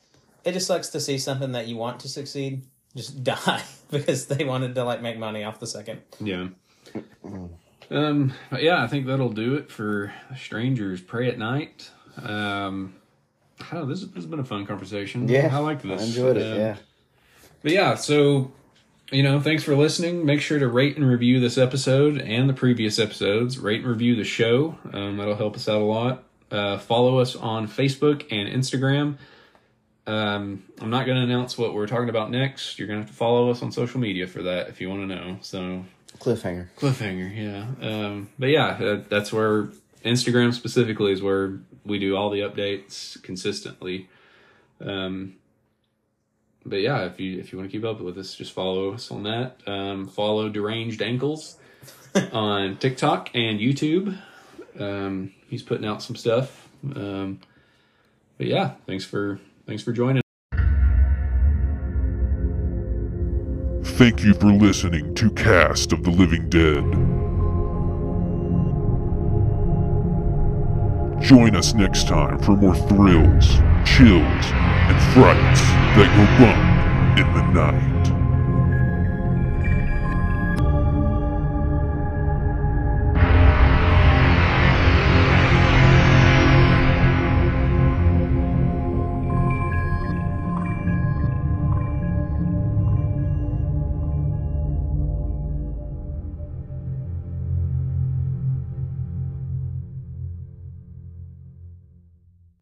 it just sucks to see something that you want to succeed just die because they wanted to like make money off the second. Yeah. Um, but yeah, I think that'll do it for Strangers Prey at Night. Um, I don't know, this, this has been a fun conversation. Yeah. I like this. I enjoyed it. Um, yeah. But yeah, so you know, thanks for listening. Make sure to rate and review this episode and the previous episodes. Rate and review the show. Um, that'll help us out a lot. Uh, follow us on Facebook and Instagram. Um, I'm not going to announce what we're talking about next. You're going to have to follow us on social media for that if you want to know. So Cliffhanger. cliffhanger, yeah. Um, but yeah, uh, that's where Instagram specifically is where we do all the updates consistently. Um, but yeah, if you if you want to keep up with us, just follow us on that. Um, follow Deranged Ankles on TikTok and YouTube. Um, he's putting out some stuff. Um, but yeah, thanks for thanks for joining. Thank you for listening to Cast of the Living Dead. Join us next time for more thrills, chills, and frights that go bump in the night.